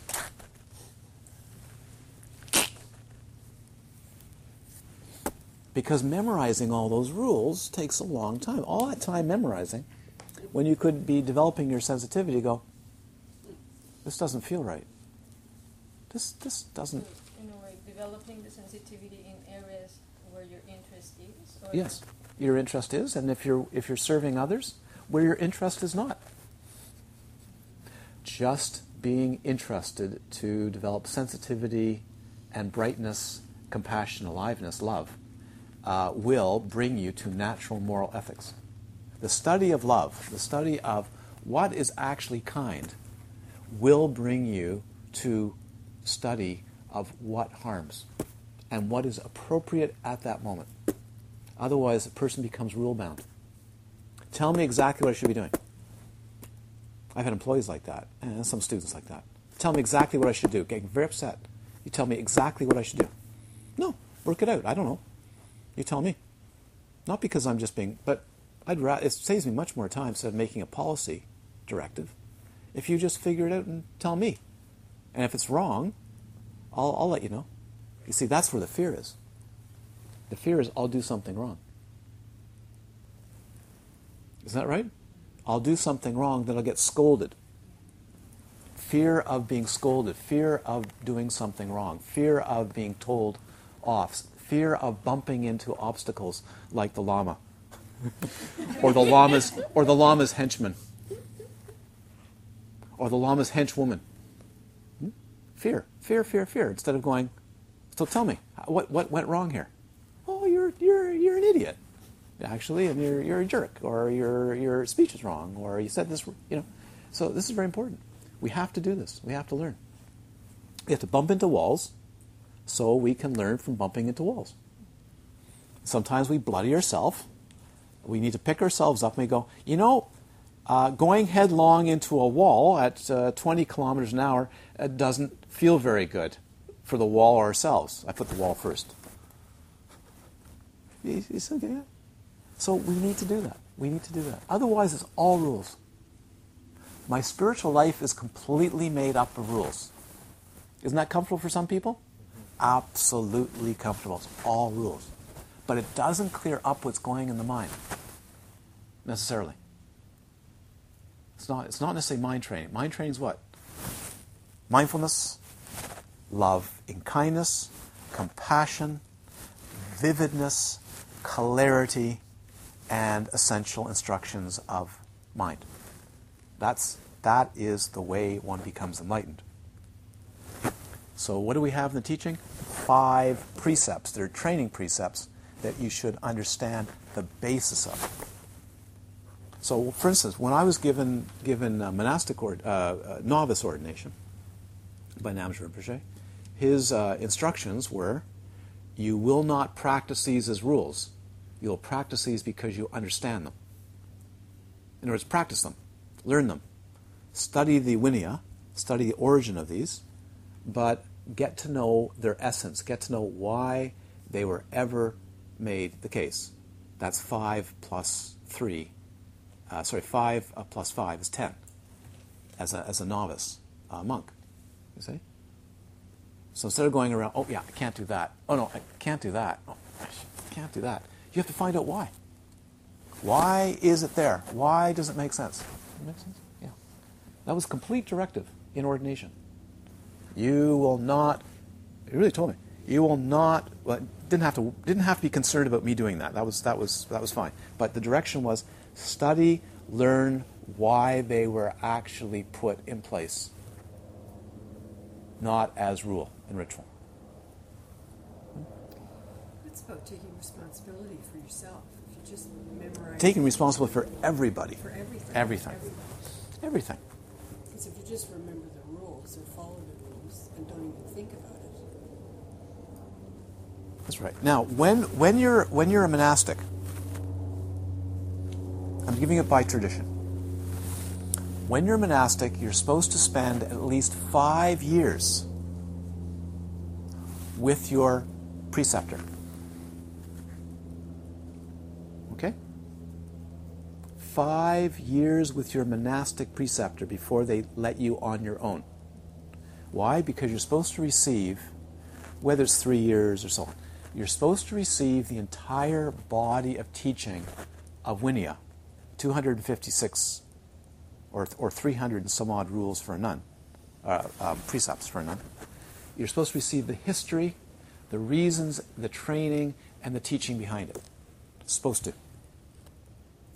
[SPEAKER 1] Because memorizing all those rules takes a long time. All that time memorizing, when you could be developing your sensitivity, go, this doesn't feel right. This this doesn't.
[SPEAKER 4] in a way, developing the sensitivity in areas where your interest is? Or
[SPEAKER 1] Yes, your interest is, and if you're if you're serving others, where your interest is not. Just being interested to develop sensitivity and brightness, compassion, aliveness, love, uh, will bring you to natural moral ethics. The study of love, the study of what is actually kind, will bring you to study of what harms and what is appropriate at that moment. Otherwise, a person becomes rule bound. Tell me exactly what I should be doing. I've had employees like that, and some students like that. Tell me exactly what I should do. Getting very upset. You tell me exactly what I should do. No, work it out. I don't know. You tell me. Not because I'm just being, but I'd ra- it saves me much more time instead of making a policy directive. If you just figure it out and tell me, and if it's wrong, I'll, I'll let you know. You see, that's where the fear is. The fear is I'll do something wrong. Isn't that right? I'll do something wrong, then I'll get scolded. Fear of being scolded, fear of doing something wrong, fear of being told off, fear of bumping into obstacles like the lama or the lama's or the lama's henchman or the lama's henchwoman. Hmm? Fear, fear, fear, fear. Instead of going, so tell me, what, what went wrong here? Oh, you're, you're, you're an idiot, actually, and you're, you're a jerk, or your, your speech is wrong, or you said this, you know. So this is very important. We have to do this. We have to learn. We have to bump into walls so we can learn from bumping into walls. Sometimes we bloody ourselves. We need to pick ourselves up and we go, you know, uh, going headlong into a wall at uh, 20 kilometers an hour doesn't feel very good for the wall or ourselves. I put the wall first. You, you still getting it? So we need to do that. We need to do that. Otherwise, it's all rules. My spiritual life is completely made up of rules. Isn't that comfortable for some people? Absolutely comfortable. It's all rules. But it doesn't clear up what's going in the mind necessarily. It's not, it's not necessarily mind training. Mind training is what? Mindfulness, love in kindness, compassion, vividness, clarity, and essential instructions of mind. That's, that is the way one becomes enlightened. So, what do we have in the teaching? Five precepts. They're training precepts that you should understand the basis of. So, for instance, when I was given given monastic or uh, novice ordination by Namgyal Rinpoche, his uh, instructions were, "You will not practice these as rules. You'll practice these because you understand them. In other words, practice them, learn them, study the Vinaya, study the origin of these, but get to know their essence, get to know why they were ever made the case. That's five plus three. Uh, sorry, five uh, plus five is ten. As a as a novice uh, monk, you see. So instead of going around, oh yeah, I can't do that. Oh no, I can't do that. Oh, I can't do that. You have to find out why. Why is it there? Why does it make sense? It makes sense. Yeah. That was complete directive in ordination. You will not. He really told me. You will not. Well, didn't have to. Didn't have to be concerned about me doing that. That was that was that was fine. But the direction was study, learn why they were actually put in place, not as rule and ritual.
[SPEAKER 6] It's about taking responsibility for yourself. If you just memorize.
[SPEAKER 1] Taking responsibility for everybody,
[SPEAKER 6] For everything.
[SPEAKER 1] Everything. everything.
[SPEAKER 6] Because if you just remember the rules or follow the rules and don't even think about it,
[SPEAKER 1] That's right. Now, when when you're when you're a monastic, I'm giving it by tradition. When you're a monastic, you're supposed to spend at least five years with your preceptor. Okay? Five years with your monastic preceptor before they let you on your own. Why? Because you're supposed to receive, whether it's three years or so on, you're supposed to receive the entire body of teaching of Vinaya, 256 or, or 300 and some odd rules for a nun, uh, um, precepts for a nun. You're supposed to receive the history, the reasons, the training, and the teaching behind it. Supposed to.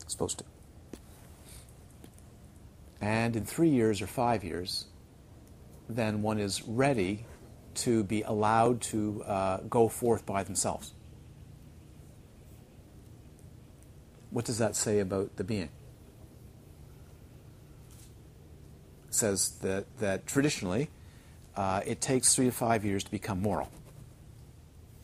[SPEAKER 1] Supposed to. And in three years or five years, then one is ready to be allowed to uh, go forth by themselves. What does that say about the being? It says that, that traditionally uh, it takes three to five years to become moral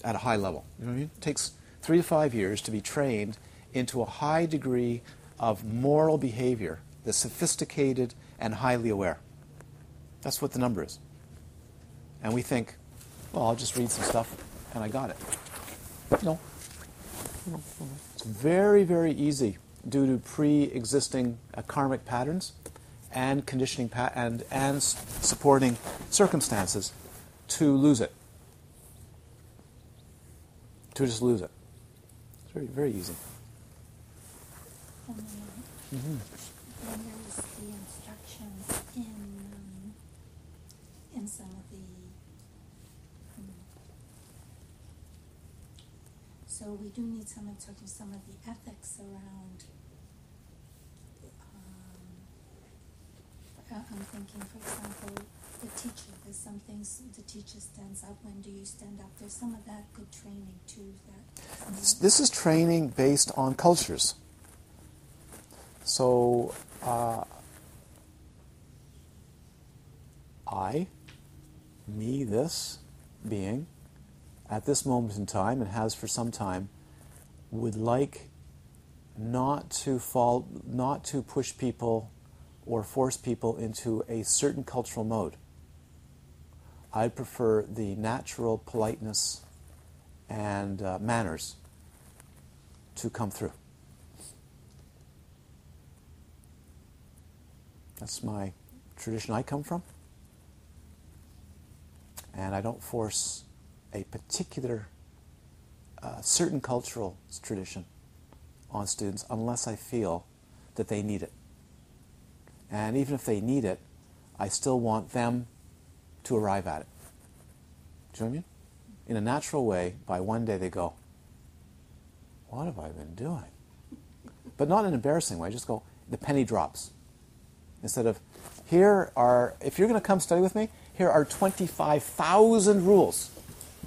[SPEAKER 1] at a high level. You know what I mean? It takes three to five years to be trained into a high degree of moral behavior that's sophisticated and highly aware. That's what the number is. And we think, well, I'll just read some stuff and I got it. No. It's very, very easy due to pre-existing uh, karmic patterns and conditioning pa- and and supporting circumstances to lose it. To just lose it. It's very, very easy. Mm-hmm.
[SPEAKER 3] then there's the instructions in, um, in some of the, hmm. So we do need someone talking some of the ethics around, um, uh, I'm thinking, for example, the teacher, there's some things the teacher stands up, when do you stand up? There's some of that good training too, that.
[SPEAKER 1] This- This is training based on cultures. So, uh, I, me, this being, at this moment in time, and has for some time, would like not to fall, not to push people or force people into a certain cultural mode. I prefer the natural politeness and uh, manners to come through. That's my tradition I come from. And I don't force a particular, uh, certain cultural tradition on students unless I feel that they need it. And even if they need it, I still want them to arrive at it. Do you know what I mean? In a natural way, by one day they go, What have I been doing? But not in an embarrassing way, just go, the penny drops. Instead of, here are, if you're going to come study with me, here are 25,000 rules.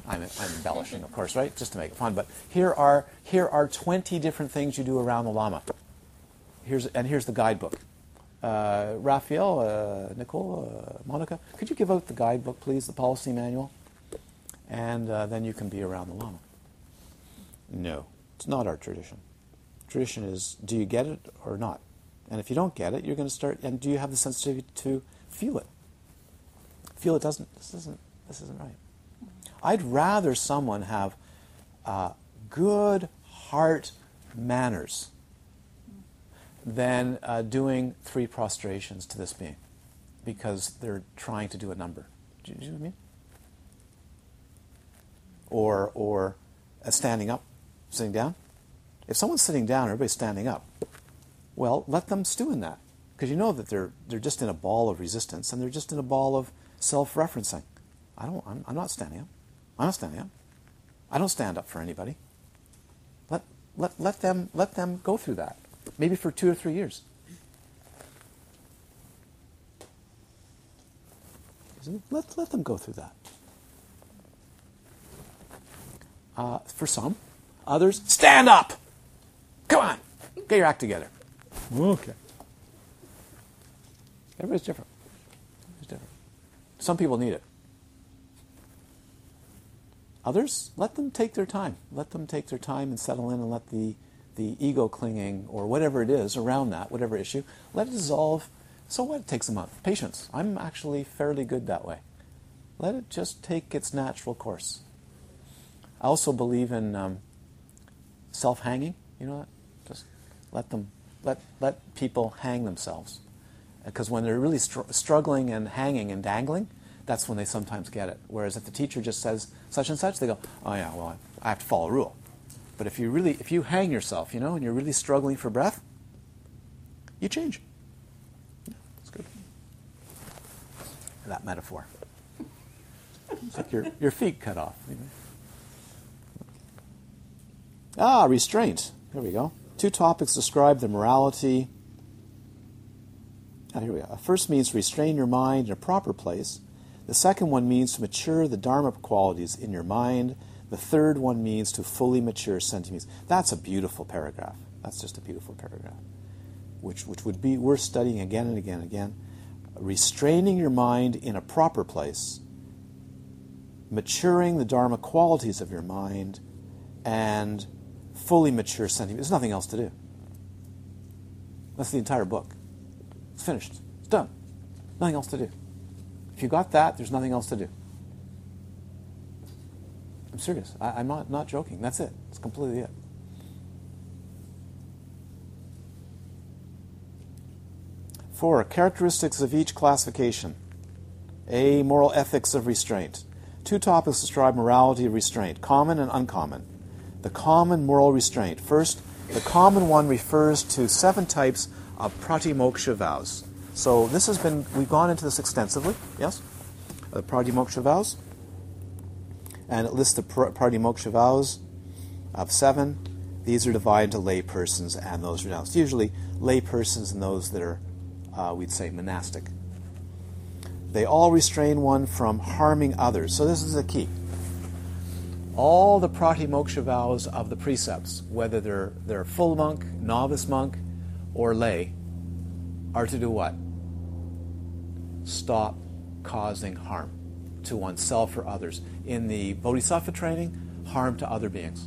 [SPEAKER 1] I'm, I'm embellishing, of course, right? Just to make it fun. But here are, here are 20 different things you do around the Lama. here's and here's the guidebook. Uh, Raphael, uh, Nicole, uh, Monica, could you give out the guidebook, please, the policy manual? And uh, then you can be around the Lama. No, it's not our tradition. Tradition is do you get it or not? And if you don't get it, you're going to start. And do you have the sensitivity to feel it? Feel it doesn't. This isn't. This isn't right. I'd rather someone have uh, good heart manners than uh, doing three prostrations to this being because they're trying to do a number. Do you, know what I mean? Or, or uh, standing up, sitting down. If someone's sitting down, everybody's standing up. Well, let them stew in that because you know that they're, they're just in a ball of resistance and they're just in a ball of self referencing. I don't, I'm, I'm not standing up. I'm not standing up. I don't stand up for anybody. Let, let, let, them, let them go through that, maybe for two or three years. Let, let them go through that. Uh, for some. Others, stand up! Come on! Get your act together. Okay. Everybody's different. Everybody's different. Some people need it. Others, let them take their time. Let them take their time and settle in and let the, the ego clinging or whatever it is around that, whatever issue, let it dissolve. So what? It takes a month. Patience. I'm actually fairly good that way. Let it just take its natural course. I also believe in um, self hanging. You know that? Just let them, let, let people hang themselves. Because when they're really str- struggling and hanging and dangling, that's when they sometimes get it. Whereas if the teacher just says such and such, they go, oh yeah, well, I have to follow a rule. But if you really, if you hang yourself, you know, and you're really struggling for breath, you change. Yeah, that's good. That metaphor. It's like your, your feet cut off. Ah, restraint. Here we go. Two topics describe the morality. Ah, here we go. First means restrain your mind in a proper place. The second one means to mature the Dharma qualities in your mind. The third one means to fully mature sentiments. That's a beautiful paragraph. That's just a beautiful paragraph, which, which would be worth studying again and again and again. Restraining your mind in a proper place, maturing the Dharma qualities of your mind, and fully mature sentiments. There's nothing else to do. That's the entire book. It's finished. It's done. Nothing else to do. If you got that, there's nothing else to do. I'm serious. I, am not, not joking. That's it. It's completely it. Four, characteristics of each classification. A, moral ethics of restraint. Two topics describe morality of restraint common and uncommon. The common moral restraint. First, the common one refers to seven types of pratimoksha vows. So this has been, we've gone into this extensively, yes? The pratimoksha vows. And it lists the pratimoksha vows of seven. These are divided into lay persons and those renounced. Usually lay persons and those that are, uh, we'd say, monastic. They all restrain one from harming others. So this is the key. All the pratimoksha vows of the precepts, whether they're, they're full monk, novice monk, or lay, are to do what? Stop causing harm to oneself or others. In the Bodhisattva training, harm to other beings.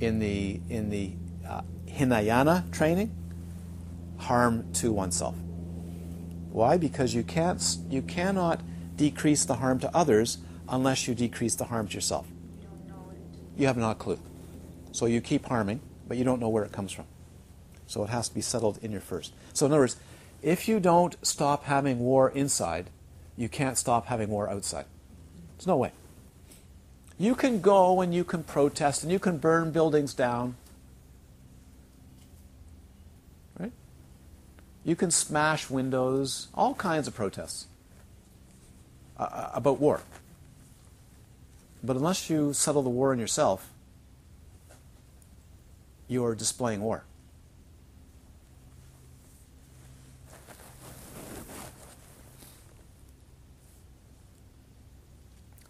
[SPEAKER 1] In the, in the uh, Hinayana training, harm to oneself. Why? Because you, can't, you cannot decrease the harm to others unless you decrease the harm to yourself. You have not a clue. So you keep harming, but you don't know where it comes from. So it has to be settled in your first. So, in other words, if you don't stop having war inside, you can't stop having war outside. There's no way. You can go and you can protest and you can burn buildings down. Right? You can smash windows, all kinds of protests uh, uh about war. But unless you settle the war in yourself, you are displaying war.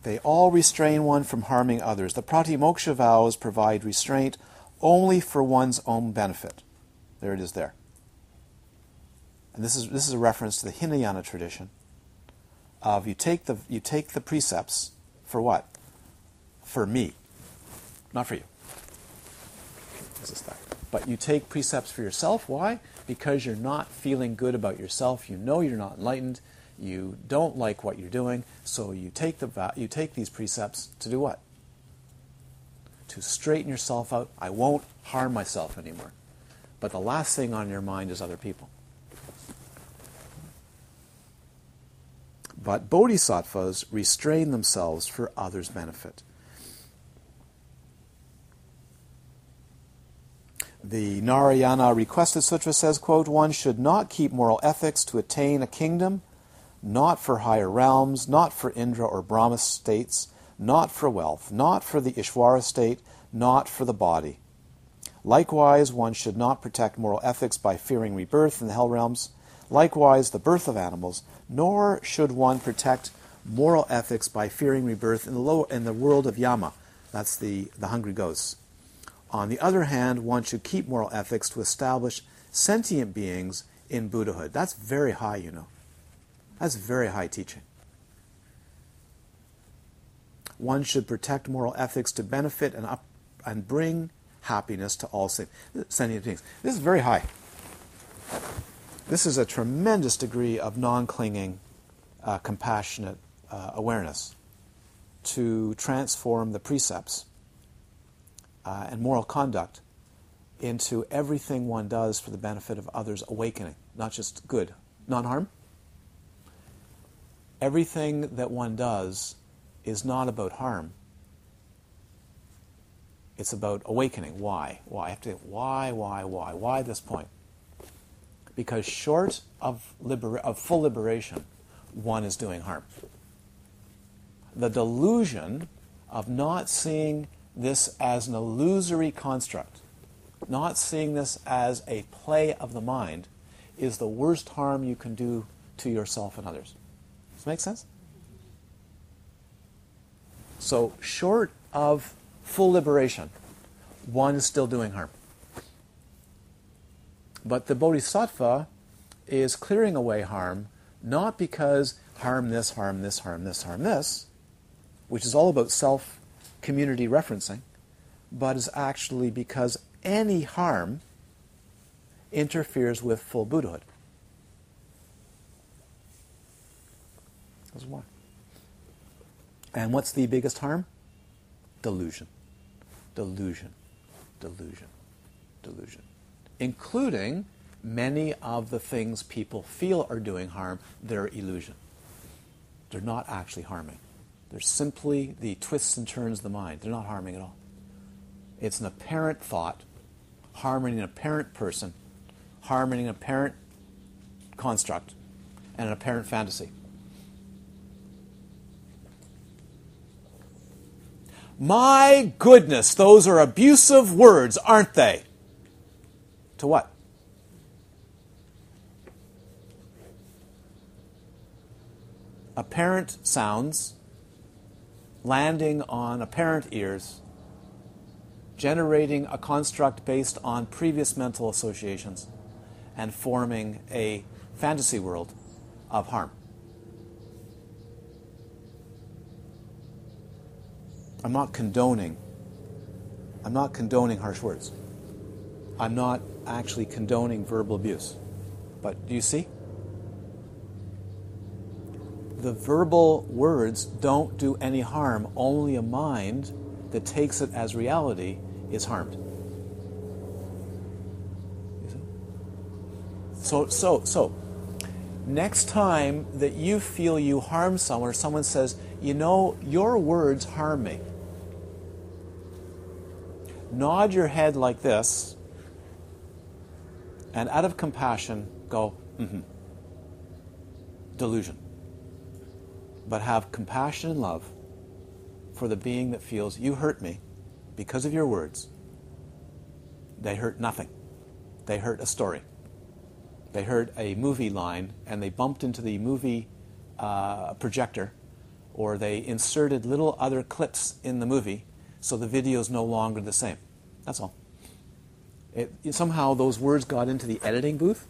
[SPEAKER 1] They all restrain one from harming others. The pratimoksha vows provide restraint only for one's own benefit. There it is there. And this is, this is a reference to the Hinayana tradition of you take the, you take the precepts for what? For me, not for you. This is that. But you take precepts for yourself. Why? Because you're not feeling good about yourself. You know you're not enlightened. You don't like what you're doing. So you take, the, you take these precepts to do what? To straighten yourself out. I won't harm myself anymore. But the last thing on your mind is other people. But bodhisattvas restrain themselves for others' benefit. The Narayana Requested Sutra says, quote, One should not keep moral ethics to attain a kingdom, not for higher realms, not for Indra or Brahma states, not for wealth, not for the Ishvara state, not for the body. Likewise, one should not protect moral ethics by fearing rebirth in the hell realms, likewise the birth of animals, nor should one protect moral ethics by fearing rebirth in the, lower, in the world of Yama. That's the, the hungry ghosts. On the other hand, one should keep moral ethics to establish sentient beings in Buddhahood. That's very high, you know. That's very high teaching. One should protect moral ethics to benefit and, up, and bring happiness to all sentient beings. This is very high. This is a tremendous degree of non clinging, uh, compassionate uh, awareness to transform the precepts uh, and moral conduct into everything one does for the benefit of others' awakening, not just good, non harm. Everything that one does is not about harm. It's about awakening. Why? Why? I have to why, why, why? Why this point? because short of, libera- of full liberation, one is doing harm. The delusion of not seeing this as an illusory construct, not seeing this as a play of the mind, is the worst harm you can do to yourself and others. Make sense? So, short of full liberation, one is still doing harm. But the bodhisattva is clearing away harm, not because harm this, harm this, harm this, harm this, which is all about self community referencing, but is actually because any harm interferes with full Buddhahood. That's why. And what's the biggest harm? Delusion. Delusion. Delusion. Delusion including many of the things people feel are doing harm, they're illusion. They're not actually harming. They're simply the twists and turns of the mind. They're not harming at all. It's an apparent thought, harming an apparent person, harming an apparent construct, and an apparent fantasy. My goodness, those are abusive words, aren't they? To what? Apparent sounds landing on apparent ears, generating a construct based on previous mental associations, and forming a fantasy world of harm. I'm not condoning. I'm not condoning harsh words. I'm not actually condoning verbal abuse. But do you see? The verbal words don't do any harm, only a mind that takes it as reality is harmed. So, so, so, next time that you feel you harm someone or someone says, you know, your words harm me, nod your head like this and out of compassion go, mm-hmm. Delusion. But have compassion and love for the being that feels, you hurt me because of your words. They hurt nothing. They hurt a story. They heard a movie line and they bumped into the movie uh, projector or they inserted little other clips in the movie so the video is no longer the same. That's all. It, somehow those words got into the editing booth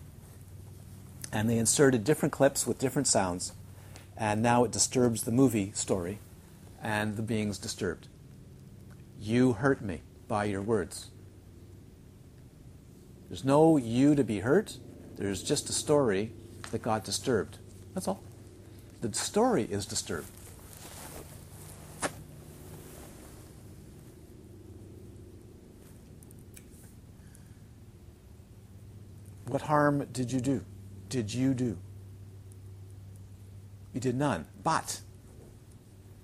[SPEAKER 1] and they inserted different clips with different sounds, and now it disturbs the movie story, and the being's disturbed. You hurt me by your words. There's no you to be hurt, there's just a story that got disturbed. That's all. The story is disturbed. What harm did you do? Did you do? You did none. But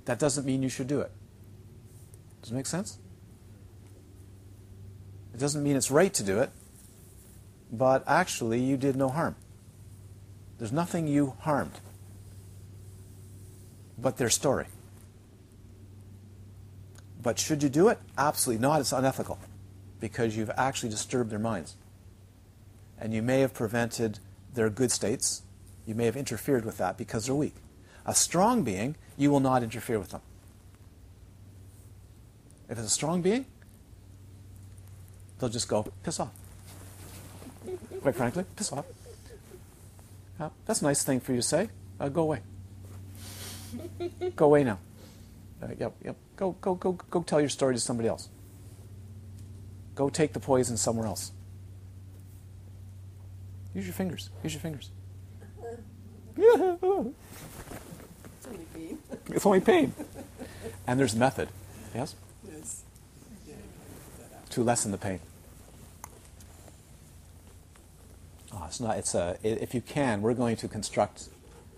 [SPEAKER 1] that doesn't mean you should do it. Does it make sense? It doesn't mean it's right to do it, but actually you did no harm. There's nothing you harmed but their story. But should you do it? Absolutely not. It's unethical because you've actually disturbed their minds. And you may have prevented their good states. You may have interfered with that because they're weak. A strong being, you will not interfere with them. If it's a strong being, they'll just go, piss off. Quite frankly, piss off. That's a nice thing for you to say. Uh, go away. go away now. Uh, yep, yep. Go, go, go, go tell your story to somebody else. Go take the poison somewhere else. Use your fingers. Use your fingers.
[SPEAKER 6] It's only pain.
[SPEAKER 1] It's only pain. And there's method. Yes?
[SPEAKER 6] Yes. Yeah, put that out.
[SPEAKER 1] To lessen the pain. Oh, it's not, it's a. if you can, we're going to construct,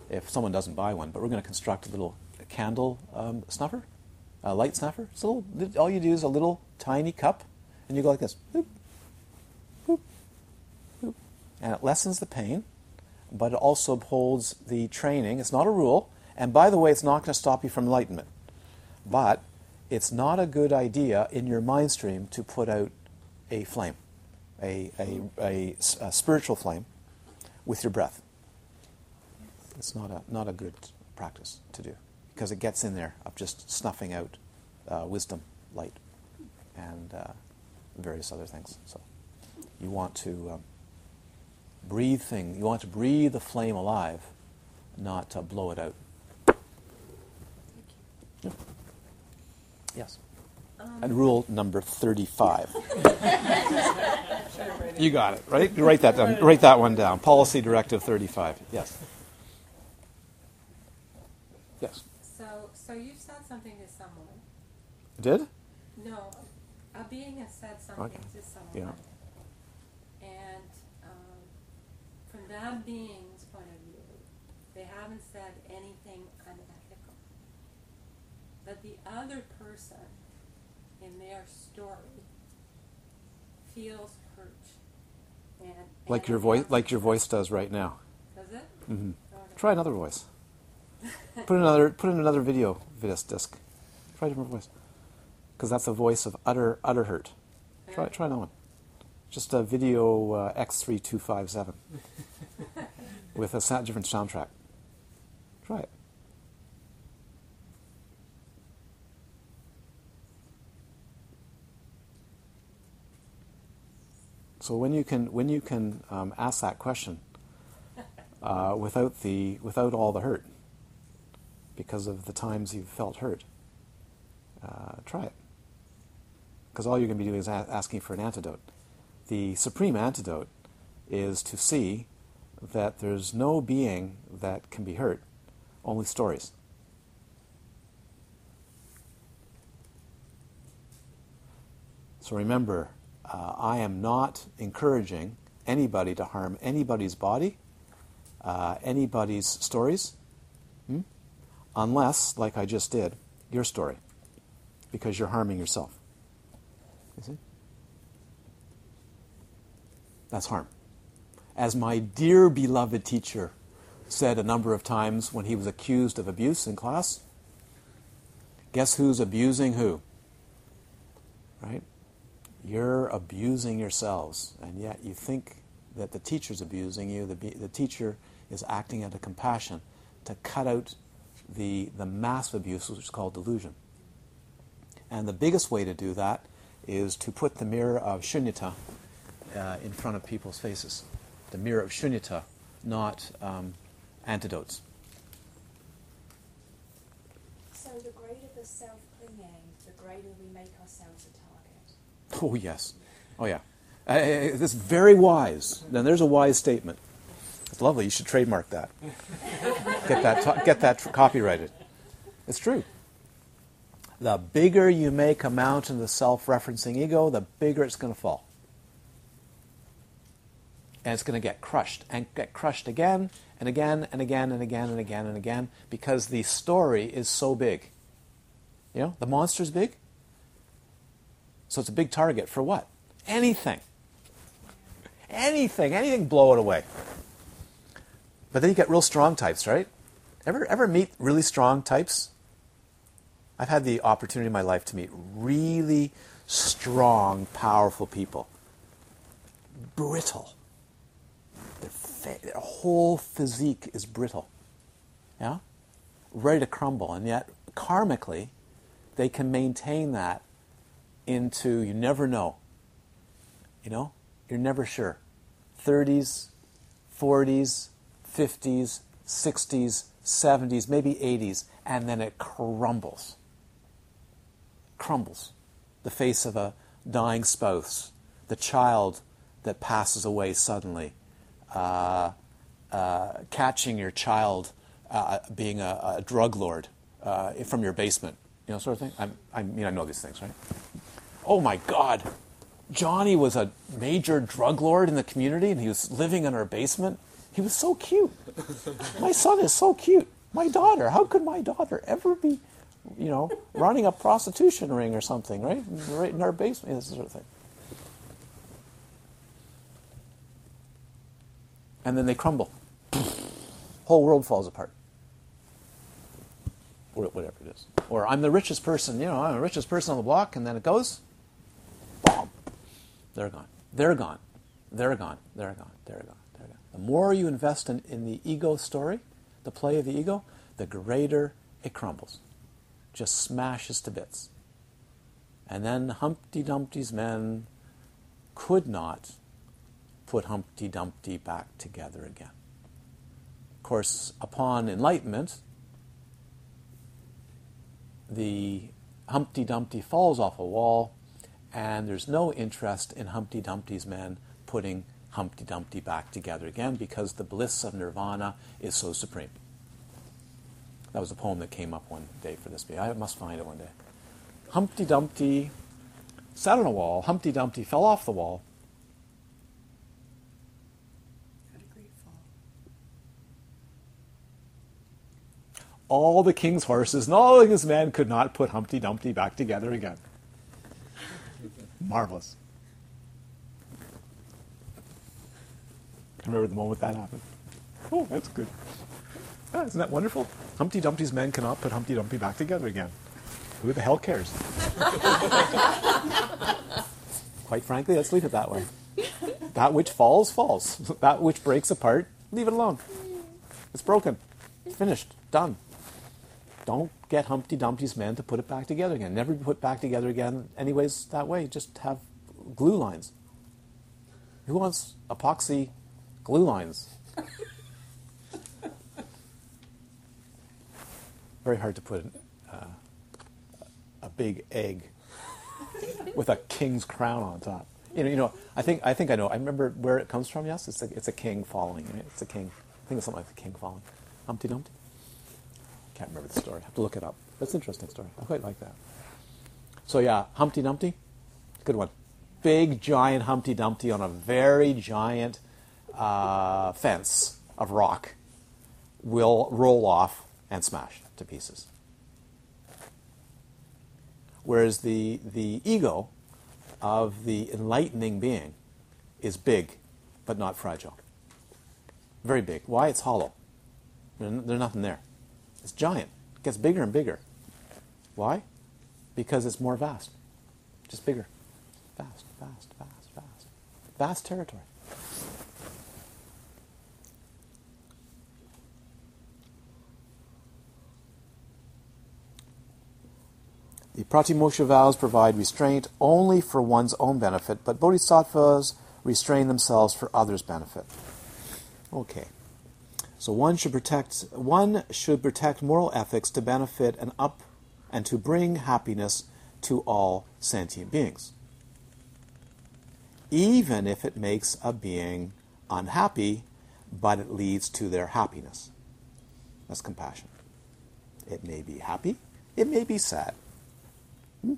[SPEAKER 1] if someone doesn't buy one, but we're going to construct a little candle um, snuffer, a light snuffer. It's a little, all you do is a little tiny cup, and you go like this. Boop. And it lessens the pain, but it also upholds the training. It's not a rule. And by the way, it's not going to stop you from enlightenment. But it's not a good idea in your mind stream to put out a flame, a a a spiritual flame with your breath. It's not a, not a good practice to do because it gets in there of just snuffing out uh, wisdom, light, and uh, various other things. So you want to um, breathe thing. You want to breathe the flame alive, not to blow it out. Yep. Yes. and rule number 35. you got it, right? You write that down. Write that one down. Policy directive 35. Yes. Yes.
[SPEAKER 7] So, so you said something to someone.
[SPEAKER 1] Did?
[SPEAKER 7] No, a being has said something
[SPEAKER 1] Okay.
[SPEAKER 7] to someone.
[SPEAKER 1] Yeah.
[SPEAKER 7] And um, from that being's point of view, they haven't said anything unethical. But the other person in their story feels hurt. And,
[SPEAKER 1] Like your voice, like your voice does right now.
[SPEAKER 7] Does it?
[SPEAKER 1] Mm-hmm.
[SPEAKER 7] Oh, no.
[SPEAKER 1] Try another voice. Put in another. Put in another video disc. Try a different voice, because that's a voice of utter utter hurt. Try try another one. Just a video uh, X three two five seven with a sa- different soundtrack. Try it. So when you can when you can um, ask that question uh, without the without all the hurt, because of the times you've felt hurt, uh, try it. Because all you're going to be doing is a- asking for an antidote. The supreme antidote is to see that there's no being that can be hurt, only stories. So remember, uh, I am not encouraging anybody to harm anybody's body, uh, anybody's stories, hmm? unless, like I just did, your story, because you're harming yourself. You see? That's harm. As my dear beloved teacher said a number of times when he was accused of abuse in class, guess who's abusing who? Right? You're abusing yourselves, and yet you think that the teacher's abusing you. The, the teacher is acting out of compassion to cut out the, the massive abuse, which is called delusion. And the biggest way to do that is to put the mirror of shunyata uh, in front of people's faces. The mirror of shunyata, not um, antidotes.
[SPEAKER 8] So the greater the self-clinging, the greater we make ourselves a target.
[SPEAKER 1] Oh, yes. Oh, yeah. Uh, uh, this is very wise. Now, there's a wise statement. It's lovely. You should trademark that. get that, ta- get that tr- copyrighted. It's true. The bigger you make a mountain of the self referencing ego, the bigger it's going to fall. And it's going to get crushed and get crushed again and again and again and again and again and again because the story is so big. You know, the monster's big. So it's a big target for what? Anything. Anything. Anything, blow it away. But then you get real strong types, right? Ever, ever meet really strong types? I've had the opportunity in my life to meet really strong, powerful people. Brittle. Their, whole physique is brittle. Yeah? Ready to crumble. And yet, karmically, they can maintain that into, you never know. You know? You're never sure. 30s, 40s, 50s, 60s, 70s, maybe 80s, and then it crumbles crumbles. The face of a dying spouse, the child that passes away suddenly, uh, uh, catching your child uh, being a, a, drug lord uh, from your basement, you know, sort of thing. I'm, I mean, I know these things, right? Oh my God, Johnny was a major drug lord in the community, and he was living in our basement. He was so cute. My son is so cute. My daughter, how could my daughter ever be you know, running a prostitution ring or something, right? Right in our basement, this sort of thing. And then they crumble. Whole world falls apart. Or whatever it is. Or I'm the richest person, you know, I'm the richest person on the block, and then it goes, boom, they're gone. They're gone. They're gone. They're gone. They're gone. They're gone. The more you invest in, in the ego story, the play of the ego, the greater it crumbles just smashes to bits. And then Humpty Dumpty's men could not put Humpty Dumpty back together again. Of course, upon enlightenment, the Humpty Dumpty falls off a wall, and there's no interest in Humpty Dumpty's men putting Humpty Dumpty back together again because the bliss of nirvana is so supreme. That was a poem that came up one day for this. I must find it one day. Humpty Dumpty sat on a wall. Humpty Dumpty fell off the wall.
[SPEAKER 6] Had a great fall.
[SPEAKER 1] All the king's horses and all his men could not put Humpty Dumpty back together again. Marvelous. I remember the moment that happened. Oh, that's good. Ah, isn't that wonderful? Humpty Dumpty's men cannot put Humpty Dumpty back together again. Who the hell cares? Quite frankly, let's leave it that way. That which falls, falls. That which breaks apart, leave it alone. It's broken. It's finished. Done. Don't get Humpty Dumpty's men to put it back together again. Never put back together again, anyways, that way. Just have glue lines. Who wants epoxy glue lines? very hard to put uh, a big egg with a king's crown on top. You know, you know. I think I think I know. I remember where it comes from. Yes, it's a, it's a king falling. Right? It's a king. I think it's something like the king falling. Humpty Dumpty. Can't remember the story. I have to look it up. That's an interesting story. I quite like that. So yeah, Humpty Dumpty, good one. Big giant Humpty Dumpty on a very giant uh, fence of rock will roll off and smash to pieces. Whereas the, the ego of the enlightening being is big, but not fragile. Very big. Why? It's hollow. There's nothing there. It's giant. It gets bigger and bigger. Why? Because it's more vast. Just bigger. Vast, vast, vast, vast. Vast territory. The Pratimoksha vows provide restraint only for one's own benefit, but bodhisattvas restrain themselves for others' benefit. Okay. So one should protect one should protect moral ethics to benefit and up and to bring happiness to all sentient beings. Even if it makes a being unhappy, but it leads to their happiness. That's compassion. It may be happy, it may be sad. Hmm?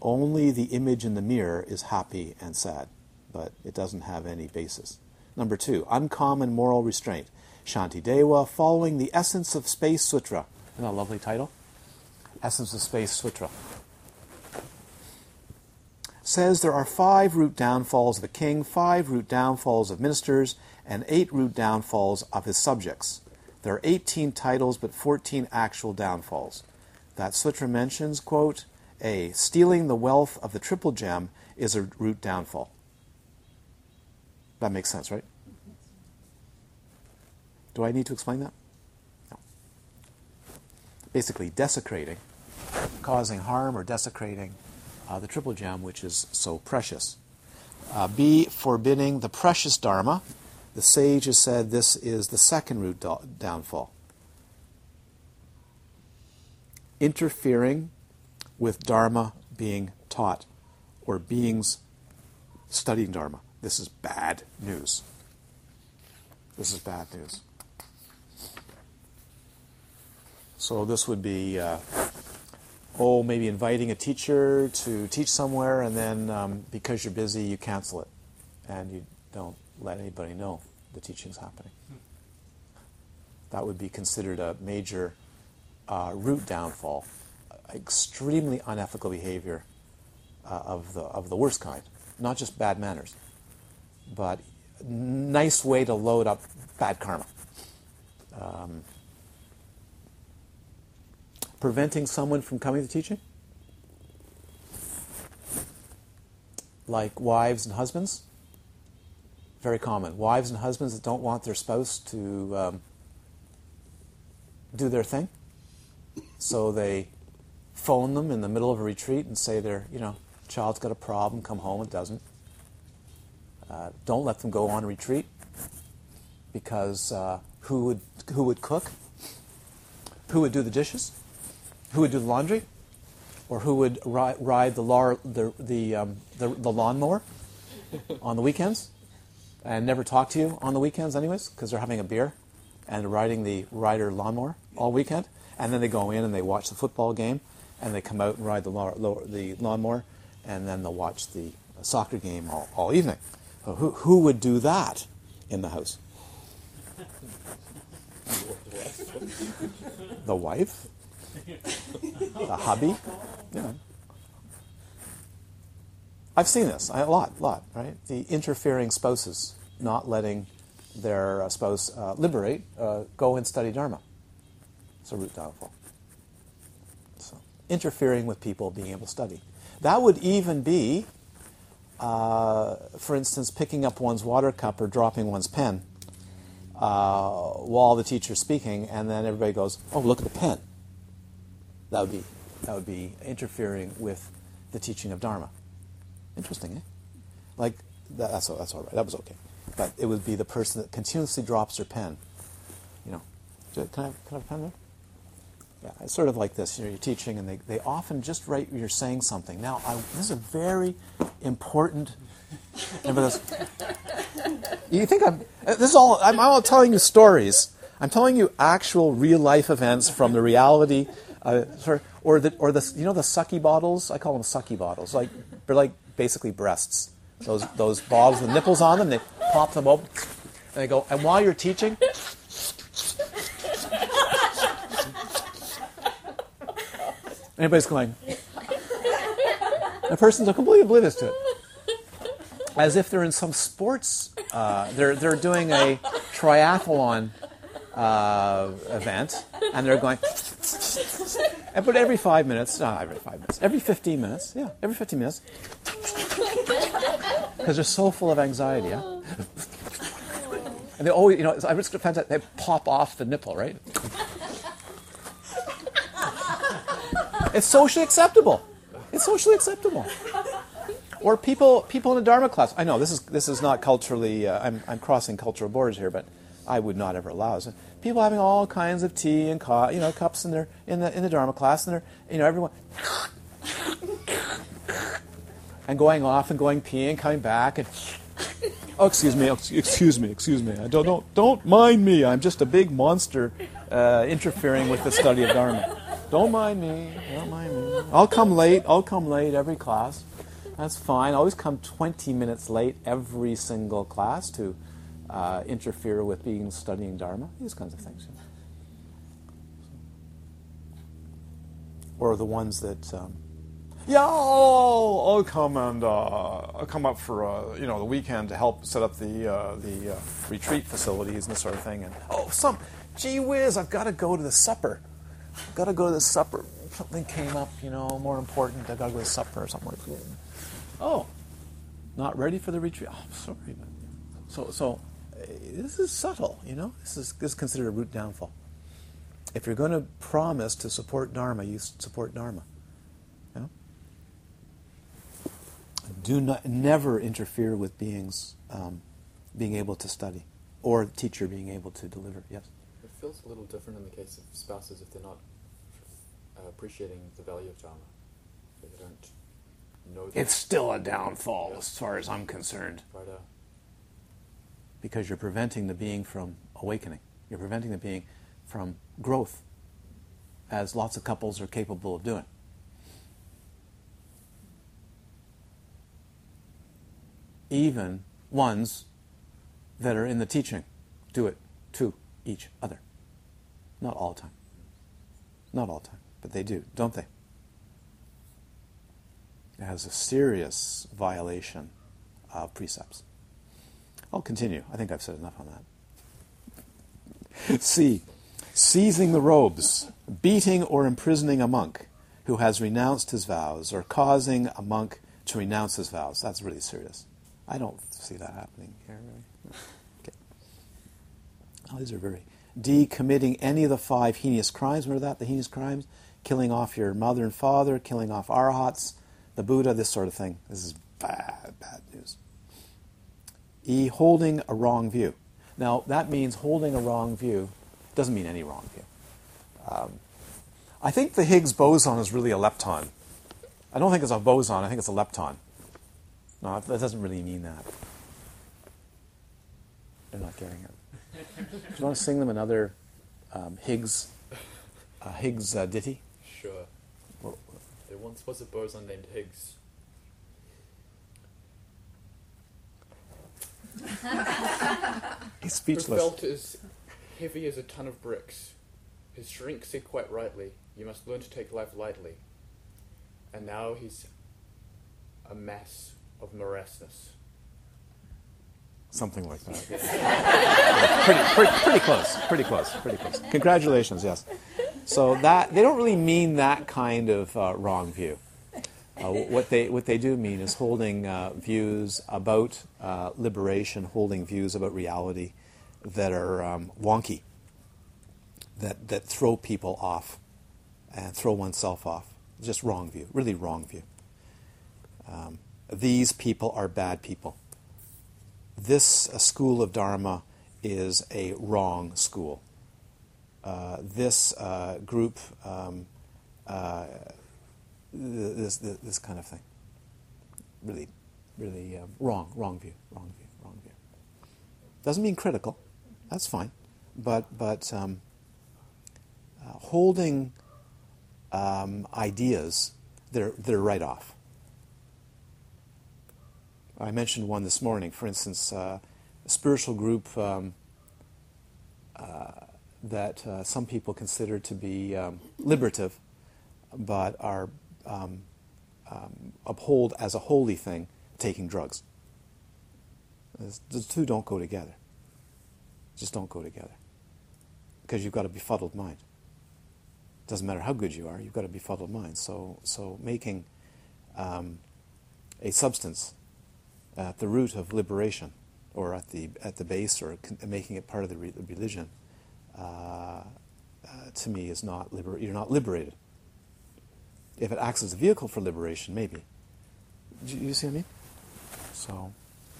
[SPEAKER 1] Only the image in the mirror is happy and sad, but it doesn't have any basis. Number two, uncommon moral restraint. Shantideva, following the Essence of Space Sutra. Isn't that a lovely title? Essence of Space Sutra. Says there are five root downfalls of a king, five root downfalls of ministers, and eight root downfalls of his subjects. There are 18 titles, but 14 actual downfalls. That sutra mentions, quote, A. Stealing the wealth of the triple gem is a root downfall. That makes sense, right? Do I need to explain that? No. Basically, desecrating, causing harm or desecrating uh, the triple gem, which is so precious. Uh, B. Forbidding the precious Dharma. The sage has said this is the second root do- downfall. Interfering with Dharma being taught or beings studying Dharma. This is bad news. This is bad news. So this would be, uh, oh, maybe inviting a teacher to teach somewhere, and then um, because you're busy, you cancel it, and you don't let anybody know the teaching's happening. That would be considered a major uh, root downfall, extremely unethical behavior uh, of the of the worst kind. Not just bad manners, but nice way to load up bad karma. Um, preventing someone from coming to teaching, like wives and husbands very common. Wives and husbands that don't want their spouse to um, do their thing, so they phone them in the middle of a retreat and say their, you know, child's got a problem, come home, it doesn't. Uh, don't let them go on retreat because uh, who would who would cook? Who would do the dishes? Who would do the laundry? Or who would ri- ride the, lar- the, the, um, the, the lawnmower on the weekends? and never talk to you on the weekends, anyways, because they're having a beer and riding the rider lawnmower all weekend. And then they go in and they watch the football game, and they come out and ride the, law, the lawnmower, and then they'll watch the soccer game all, all evening. Who, who would do that in the house? the wife? The hubby? Know. I've seen this a lot, lot, right? The interfering spouses not letting their uh, spouse uh, liberate, uh, go and study Dharma. It's a root downfall. So, interfering with people being able to study. That would even be, uh, for instance, picking up one's water cup or dropping one's pen uh, while the teacher's speaking, and then everybody goes, "Oh, look at the pen." That would be that would be interfering with the teaching of Dharma. Interesting, eh? Like that, that's that's all right. That was okay, but it would be the person that continuously drops their pen. You know, can I can I have a pen there? Yeah, it's sort of like this. You know, you're teaching, and they, they often just write you're saying something. Now, I, this is a very important. You think I'm? This is all. I'm, I'm telling you stories. I'm telling you actual real life events from the reality, uh, or the or the you know the sucky bottles. I call them sucky bottles. Like they're like basically breasts. Those those bottles with nipples on them. They pop them open, and they go. And while you're teaching, anybody's going. The person's completely oblivious to it, as if they're in some sports. Uh, they're they're doing a triathlon uh, event, and they're going. But every five minutes, not every five minutes, every 15 minutes, yeah, every 15 minutes, because they're so full of anxiety. Yeah? And they always, you know, I just find that they pop off the nipple, right? It's socially acceptable. It's socially acceptable. or people people in a Dharma class. I know this is this is not culturally. Uh, I'm I'm crossing cultural borders here, but I would not ever allow this. People having all kinds of tea and co- you know cups in their in the in the Dharma class, and they're you know everyone and going off and going peeing, coming back and. Oh, excuse me, excuse me, excuse me. I don't, don't, don't mind me. I'm just a big monster uh, interfering with the study of Dharma. Don't mind me. Don't mind me. I'll come late. I'll come late every class. That's fine. I always come 20 minutes late every single class to uh, interfere with being studying Dharma. These kinds of things. Or the ones that um, yeah, I'll, I'll come and uh, I'll come up for uh, you know the weekend to help set up the uh, the uh, retreat facilities and this sort of thing. And oh, some gee whiz, I've got to go to the supper. I've got to go to the supper. Something came up, you know, more important. I've got to go to supper or something like that. Oh, not ready for the retreat. Oh, I'm sorry. So so uh, this is subtle, you know. This is this is considered a root downfall. If you're going to promise to support Dharma, you support Dharma. do not never interfere with beings um, being able to study or teacher being able to deliver. Yes.
[SPEAKER 9] It feels a little different in the case of spouses if they're not uh, appreciating the value of dharma. If they don't know.
[SPEAKER 1] It's still a downfall yeah. as far as I'm concerned.
[SPEAKER 9] Right. Uh,
[SPEAKER 1] because you're preventing the being from awakening. You're preventing the being from growth, as lots of couples are capable of doing. even ones that are in the teaching do it to each other. Not all time. Not all time, but they do, don't they? It has a serious violation of precepts. I'll continue. I think I've said enough on that. C. Seizing the robes, beating or imprisoning a monk who has renounced his vows, or causing a monk to renounce his vows. That's really serious. I don't see that happening here. Really. Okay. Oh, these are very. D. Committing any of the five heinous crimes. Remember that? The heinous crimes? Killing off your mother and father, killing off arhats, the Buddha, this sort of thing. This is bad, bad news. E. Holding a wrong view. Now, that means holding a wrong view doesn't mean any wrong view. Um, I think the Higgs boson is really a lepton. I don't think it's a boson, I think it's a lepton. No, that doesn't really mean that. They're not getting it. Do you want to sing them another um, Higgs, uh, Higgs uh, ditty?
[SPEAKER 9] Sure. Well, there once was a boson named Higgs.
[SPEAKER 1] He's speechless.
[SPEAKER 9] Who felt as heavy as a ton of bricks. His shrink said quite rightly, "You must learn to take life lightly." And now he's a mass of morassness.
[SPEAKER 1] Something like that. pretty, pretty, pretty close. Pretty close. Pretty close. Congratulations. Yes. So that they don't really mean that kind of uh, wrong view. Uh, what they what they do mean is holding uh, views about uh, liberation, holding views about reality that are um, wonky, that that throw people off, and throw oneself off. Just wrong view, really wrong view. Um, these people are bad people. This school of Dharma is a wrong school. Uh, this uh, group, um, uh, this, this, this, kind of thing. Really, really uh, wrong, wrong view, wrong view, wrong view. Doesn't mean critical, that's fine, but, but um, uh, holding um, ideas that are, that are right off. I mentioned one this morning, for instance, uh, spiritual group um, uh, that uh, some people consider to be um, liberative, but are um, um uphold as a holy thing taking drugs. The two don't go together. Just don't go together. Because you've got a befuddled mind. Doesn't matter how good you are, you've got a befuddled mind. So, so making um, a substance at the root of liberation, or at the at the base, or making it part of the re- religion, uh, uh, to me is not liber- You're not liberated. If it acts as a vehicle for liberation, maybe, Do you, you see what I mean? So,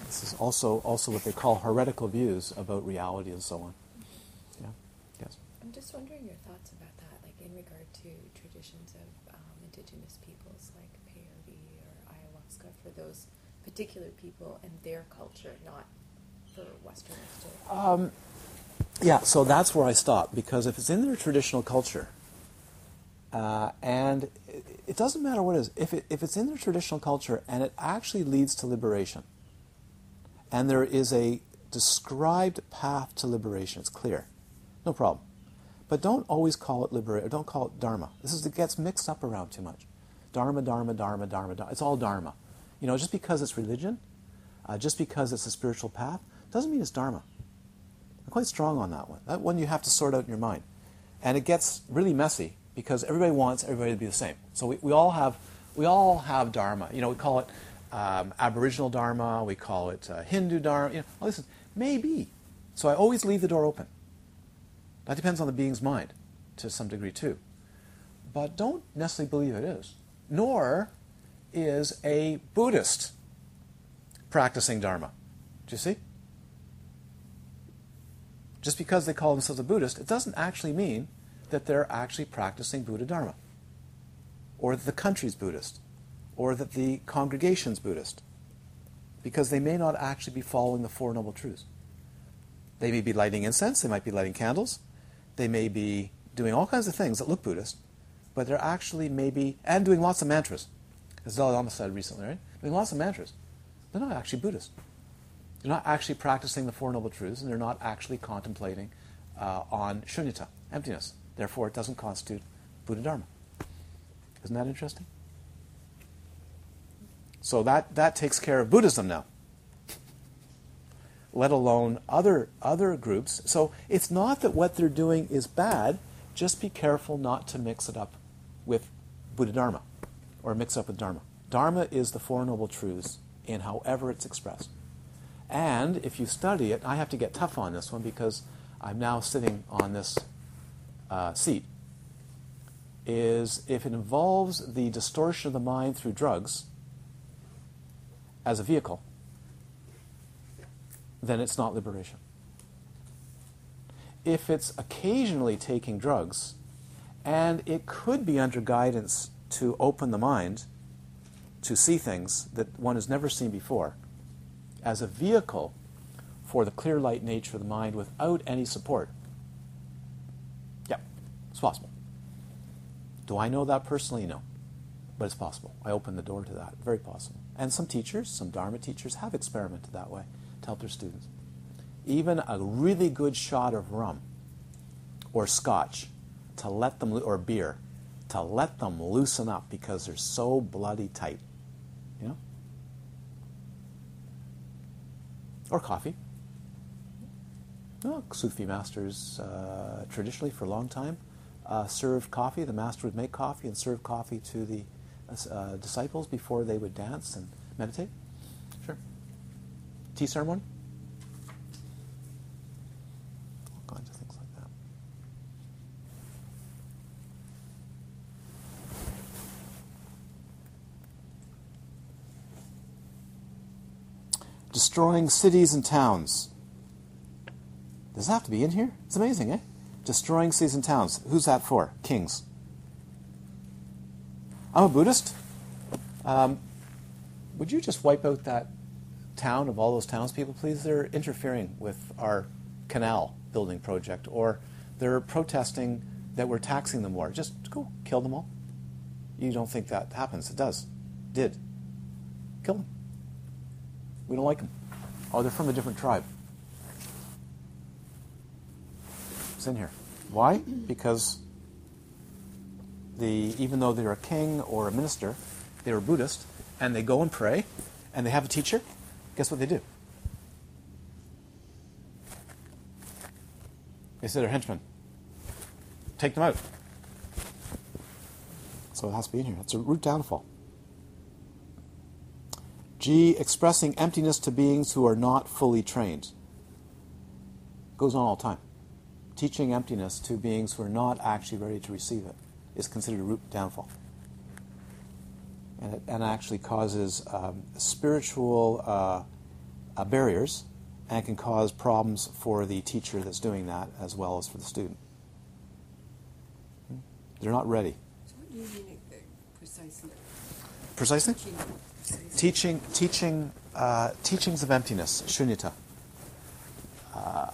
[SPEAKER 1] this is also also what they call heretical views about reality and so on. Yeah. Yes.
[SPEAKER 10] I'm just wondering your thoughts about that, like in regard to traditions of um, indigenous peoples like peyote or ayahuasca for those particular people and their culture, not for Westerners to.
[SPEAKER 1] Um, yeah, so that's where I stop because if it's in their traditional culture, uh, and it, it doesn't matter what it is, if, it, if it's in their traditional culture and it actually leads to liberation, and there is a described path to liberation, it's clear, no problem. But don't always call it liberation, don't call it dharma. This is, it gets mixed up around too much. Dharma, dharma, dharma, dharma, dharma. It's all dharma. You know, just because it's religion, uh, just because it's a spiritual path, doesn't mean it's dharma. I'm quite strong on that one. That one you have to sort out in your mind. And it gets really messy because everybody wants everybody to be the same. So we, we all have we all have dharma. You know, we call it um, Aboriginal dharma. We call it uh, Hindu dharma. You know, all this is maybe. So I always leave the door open. That depends on the being's mind, to some degree too. But don't necessarily believe it is. Nor is a Buddhist practicing dharma. Do you see? Just because they call themselves a Buddhist, it doesn't actually mean that they're actually practicing Buddha Dharma, or that the country's Buddhist, or that the congregation's Buddhist, because they may not actually be following the Four Noble Truths. They may be lighting incense, they might be lighting candles, they may be doing all kinds of things that look Buddhist, but they're actually maybe, and doing lots of mantras, as Dalai Lama said recently, right? Doing lots of mantras. They're not actually Buddhist. They're not actually practicing the Four Noble Truths, and they're not actually contemplating uh, on shunyata, emptiness. Therefore, it doesn't constitute Buddha Dharma. Isn't that interesting? So that, that takes care of Buddhism now, let alone other, other groups. So it's not that what they're doing is bad, just be careful not to mix it up with Buddha Dharma or mix up with Dharma. Dharma is the Four Noble Truths in however it's expressed. And if you study it, I have to get tough on this one because I'm now sitting on this uh, seat, is if it involves the distortion of the mind through drugs as a vehicle, then it's not liberation. If it's occasionally taking drugs, and it could be under guidance to open the mind to see things that one has never seen before, as a vehicle for the clear light nature of the mind without any support. Yeah, it's possible. Do I know that personally? No. But it's possible. I open the door to that. Very possible. And some teachers, some Dharma teachers, have experimented that way to help their students. Even a really good shot of rum or scotch to let them, or beer, to let them loosen up because they're so bloody tight. You know? Or coffee. Well, Sufi masters uh, traditionally for a long time uh, served coffee. The master would make coffee and serve coffee to the uh, disciples before they would dance and meditate. Sure. Tea ceremony? All kinds of things like that. Destroying cities and towns. Does that have to be in here? It's amazing, eh? Destroying cities and towns. Who's that for? Kings. I'm a Buddhist. Um, would you just wipe out that town of all those townspeople, please? They're interfering with our canal building project, or they're protesting that we're taxing them more. Just go kill them all. You don't think that happens? It does. Did. Kill them. We don't like them. Oh, they're from a different tribe. It's in here. Why? Because the even though they're a king or a minister, they were Buddhist, and they go and pray, and they have a teacher. Guess what they do? They say they're henchmen. Take them out. So it has to be in here. It's a root downfall. G. Expressing emptiness to beings who are not fully trained. Goes on all the time. Teaching emptiness to beings who are not actually ready to receive it is considered a root downfall. and it and actually causes um, spiritual uh, uh, barriers and can cause problems for the teacher that's doing that as well as for the student. Hmm? They're not ready.
[SPEAKER 6] So what do you mean precisely?
[SPEAKER 1] Precisely?
[SPEAKER 6] Teaching.
[SPEAKER 1] Teaching, uh, teachings of emptiness, shunyata. Uh,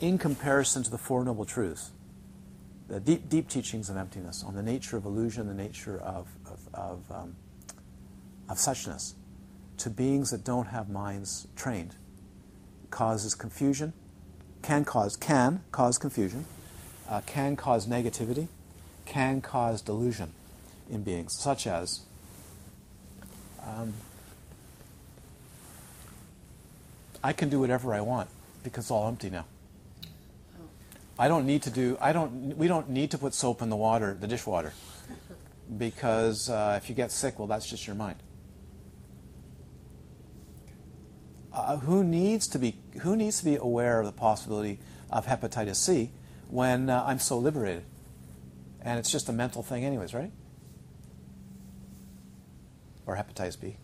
[SPEAKER 1] in comparison to the Four Noble Truths, the deep, deep teachings of emptiness on the nature of illusion, the nature of, of, of, um, of suchness, to beings that don't have minds trained, causes confusion, can cause, can cause confusion, uh, can cause negativity, can cause delusion in beings, such as um, I can do whatever I want because it's all empty now. I don't need to do. I don't. We don't need to put soap in the water, the dishwater, because uh, if you get sick, well, that's just your mind. Uh, who needs to be? Who needs to be aware of the possibility of hepatitis C when uh, I'm so liberated? And it's just a mental thing, anyways, right? Or hepatitis B.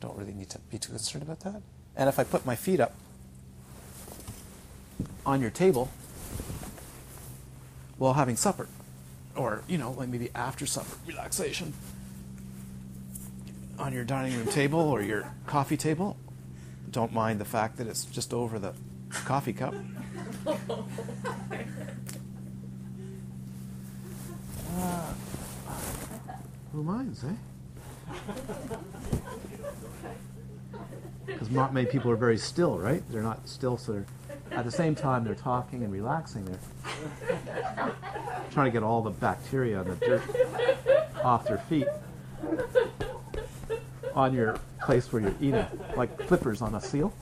[SPEAKER 1] Don't really need to be too concerned about that. And if I put my feet up on your table while having supper, or, you know, like maybe after supper, relaxation, on your dining room table or your coffee table, don't mind the fact that it's just over the coffee cup. Uh, who minds, eh? Because not many people are very still, right? They're not still, so they're at the same time they're talking and relaxing. They're trying to get all the bacteria and the dirt off their feet on your place where you're eating, like flippers on a seal.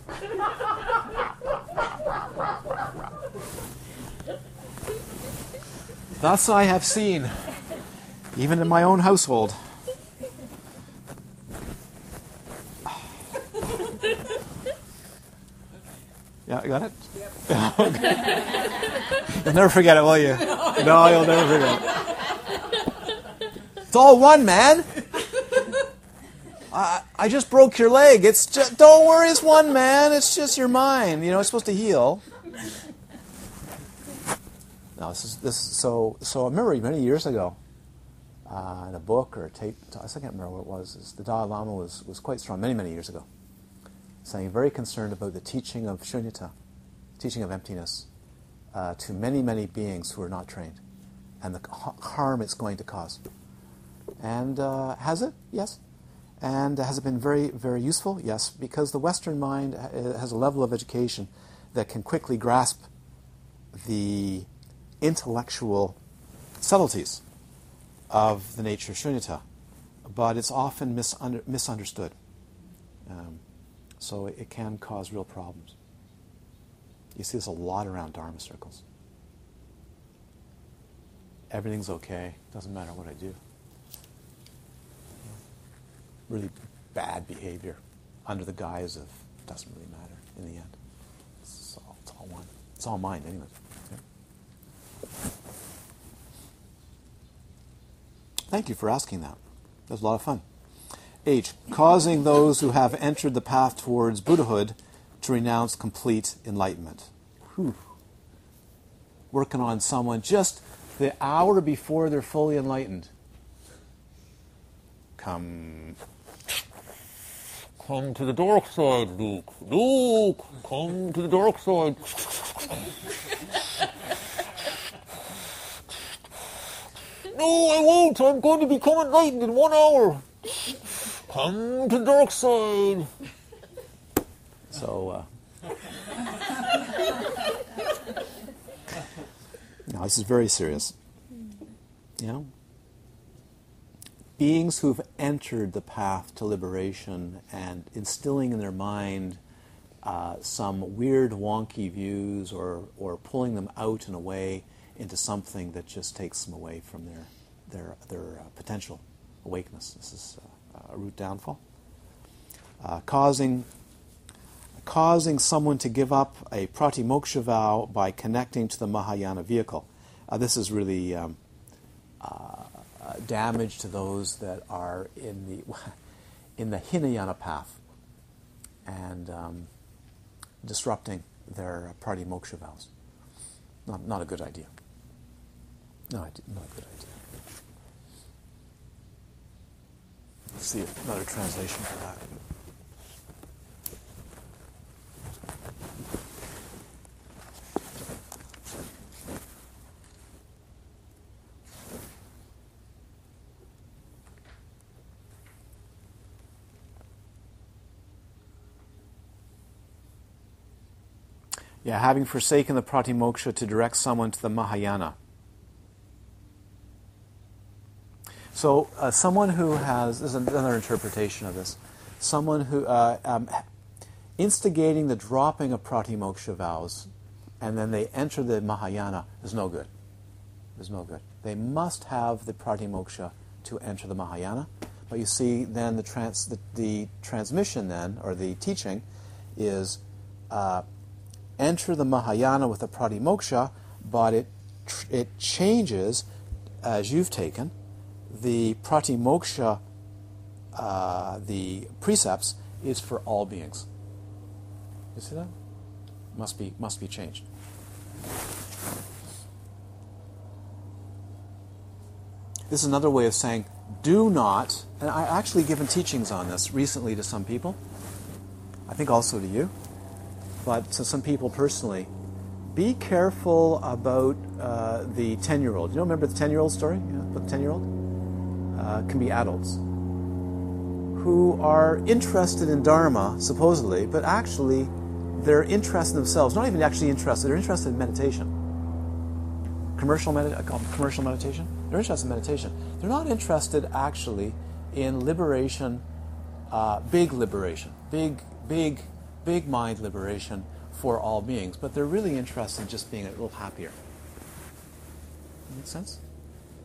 [SPEAKER 1] Thus I have seen, even in my own household. Yeah, I got it? you'll never forget it, will you? No, you'll never forget it. It's all one, man. I, I just broke your leg. It's just, don't worry, it's one, man. It's just your mind. You know, it's supposed to heal. No, this is this. So, so I remember many years ago, uh, in a book or a tape. I can't remember what it was. The Dalai Lama was was quite strong many many years ago, saying very concerned about the teaching of shunyata, teaching of emptiness, uh, to many many beings who are not trained, and the harm it's going to cause. And uh, has it? Yes. And has it been very very useful? Yes, because the Western mind has a level of education that can quickly grasp the intellectual subtleties of the nature of shunyata, but it's often misunder- misunderstood. Um, so it, it can cause real problems. You see this a lot around Dharma circles. Everything's okay, doesn't matter what I do. Really bad behavior under the guise of doesn't really matter in the end. It's all, it's all one. It's all mine, anyway. Thank you for asking that. That was a lot of fun. H. Causing those who have entered the path towards Buddhahood to renounce complete enlightenment. Whew. Working on someone just the hour before they're fully enlightened. Come.
[SPEAKER 11] Come to the dark side, Luke. Luke, come to the dark side. No, I won't. I'm going to become enlightened in one hour. Come to dark side.
[SPEAKER 1] So, uh, no, this is very serious. You know, beings who've entered the path to liberation and instilling in their mind uh, some weird, wonky views or, or pulling them out in a way into something that just takes them away from their, their, their uh, potential awakeness. This is uh, a root downfall. Uh, causing, causing someone to give up a pratimoksha vow by connecting to the Mahayana vehicle. Uh, this is really um, damage to those that are in the in the Hinayana path and um, disrupting their pratimoksha vows. Not, not a good idea. No, not a good idea. Let's see another translation for that. Yeah, having forsaken the pratimoksha to direct someone to the Mahayana. So, uh, someone who has, this is another interpretation of this, someone who, uh, um, instigating the dropping of pratimoksha vows and then they enter the Mahayana is no good. Is no good. They must have the pratimoksha to enter the Mahayana. But you see, then the, trans, the, the transmission, then, or the teaching, is uh, enter the Mahayana with the pratimoksha, but it, it changes, as you've taken, the pratimoksha, uh, the precepts, is for all beings. You see that? Must be, must be changed. This is another way of saying, do not, and I actually given teachings on this recently to some people, I think also to you but to some people personally, be careful about uh, the 10 year old. You remember the 10 year old story? Yeah, the 10 year old? Uh, can be adults who are interested in Dharma, supposedly, but actually they're interested in themselves, not even actually interested, they're interested in meditation. Commercial, med- commercial meditation? They're interested in meditation. They're not interested actually in liberation, uh, big liberation, big, big big mind liberation for all beings, but they're really interested in just being a little happier. Make sense?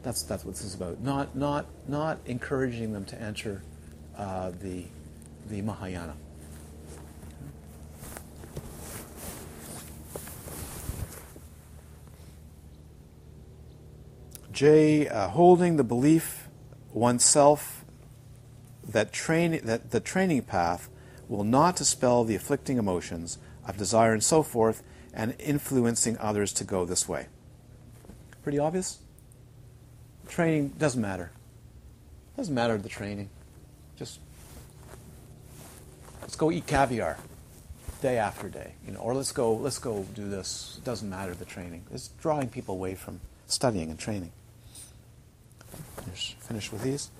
[SPEAKER 1] That's that's what this is about. Not not not encouraging them to enter uh, the the Mahayana. J. Uh, holding the belief oneself that train that the training path will not dispel the afflicting emotions of desire and so forth, and influencing others to go this way. Pretty obvious? Training doesn't matter. Doesn't matter the training. Just let's go eat caviar day after day, you know, or let's go let's go do this. It doesn't matter the training. It's drawing people away from studying and training. Finish, finish with these.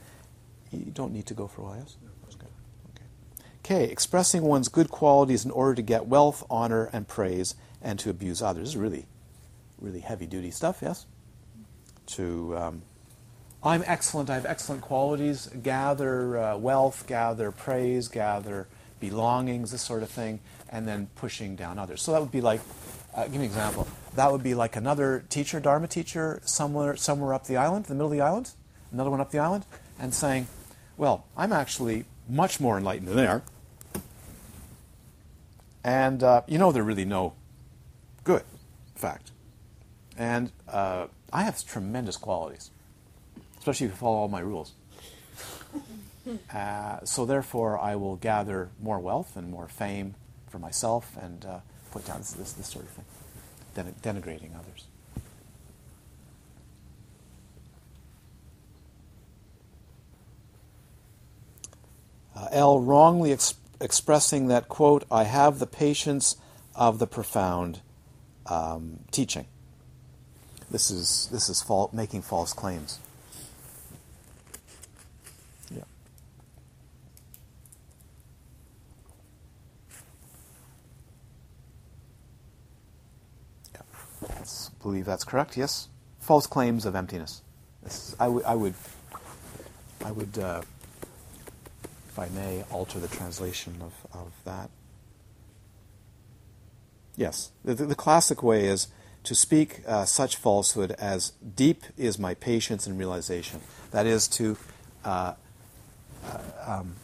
[SPEAKER 1] You don't need to go for a while. Yes? Okay, expressing one's good qualities in order to get wealth, honor, and praise, and to abuse others. This is really, really heavy duty stuff, yes? To, um, I'm excellent, I have excellent qualities, gather uh, wealth, gather praise, gather belongings, this sort of thing, and then pushing down others. So that would be like, uh, give me an example. That would be like another teacher, Dharma teacher, somewhere, somewhere up the island, in the middle of the island, another one up the island, and saying, well, I'm actually much more enlightened than they are. And uh, you know they're really no good, fact. And uh, I have tremendous qualities, especially if you follow all my rules. Uh, so therefore, I will gather more wealth and more fame for myself and uh, put down this, this, this, sort of thing, Den- denigrating others. Uh, L wrongly exp- expressing that, quote, I have the patience of the profound um, teaching. This is, this is fal- making false claims. I believe that's correct, yes? False claims of emptiness. This is, I, w- I would, I would uh, I may, alter the translation of, of that. Yes, the, the classic way is to speak uh, such falsehood as deep is my patience and realization. That is to uh, uh, um,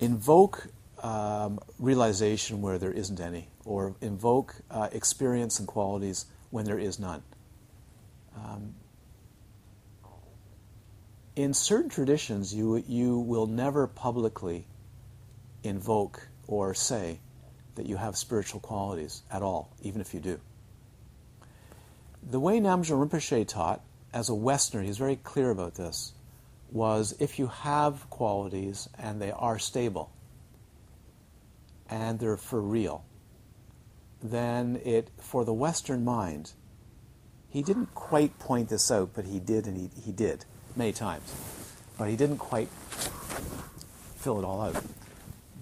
[SPEAKER 1] invoke um, realization where there isn't any, or invoke uh, experience and qualities when there is none. Um, in certain traditions, you, you will never publicly invoke or say that you have spiritual qualities at all, even if you do. The way Namgyal Rinpoche taught, as a Westerner, he's very clear about this, was if you have qualities and they are stable and they're for real, then it, for the Western mind, he didn't quite point this out, but he did, and he, he did many times. But he didn't quite fill it all out.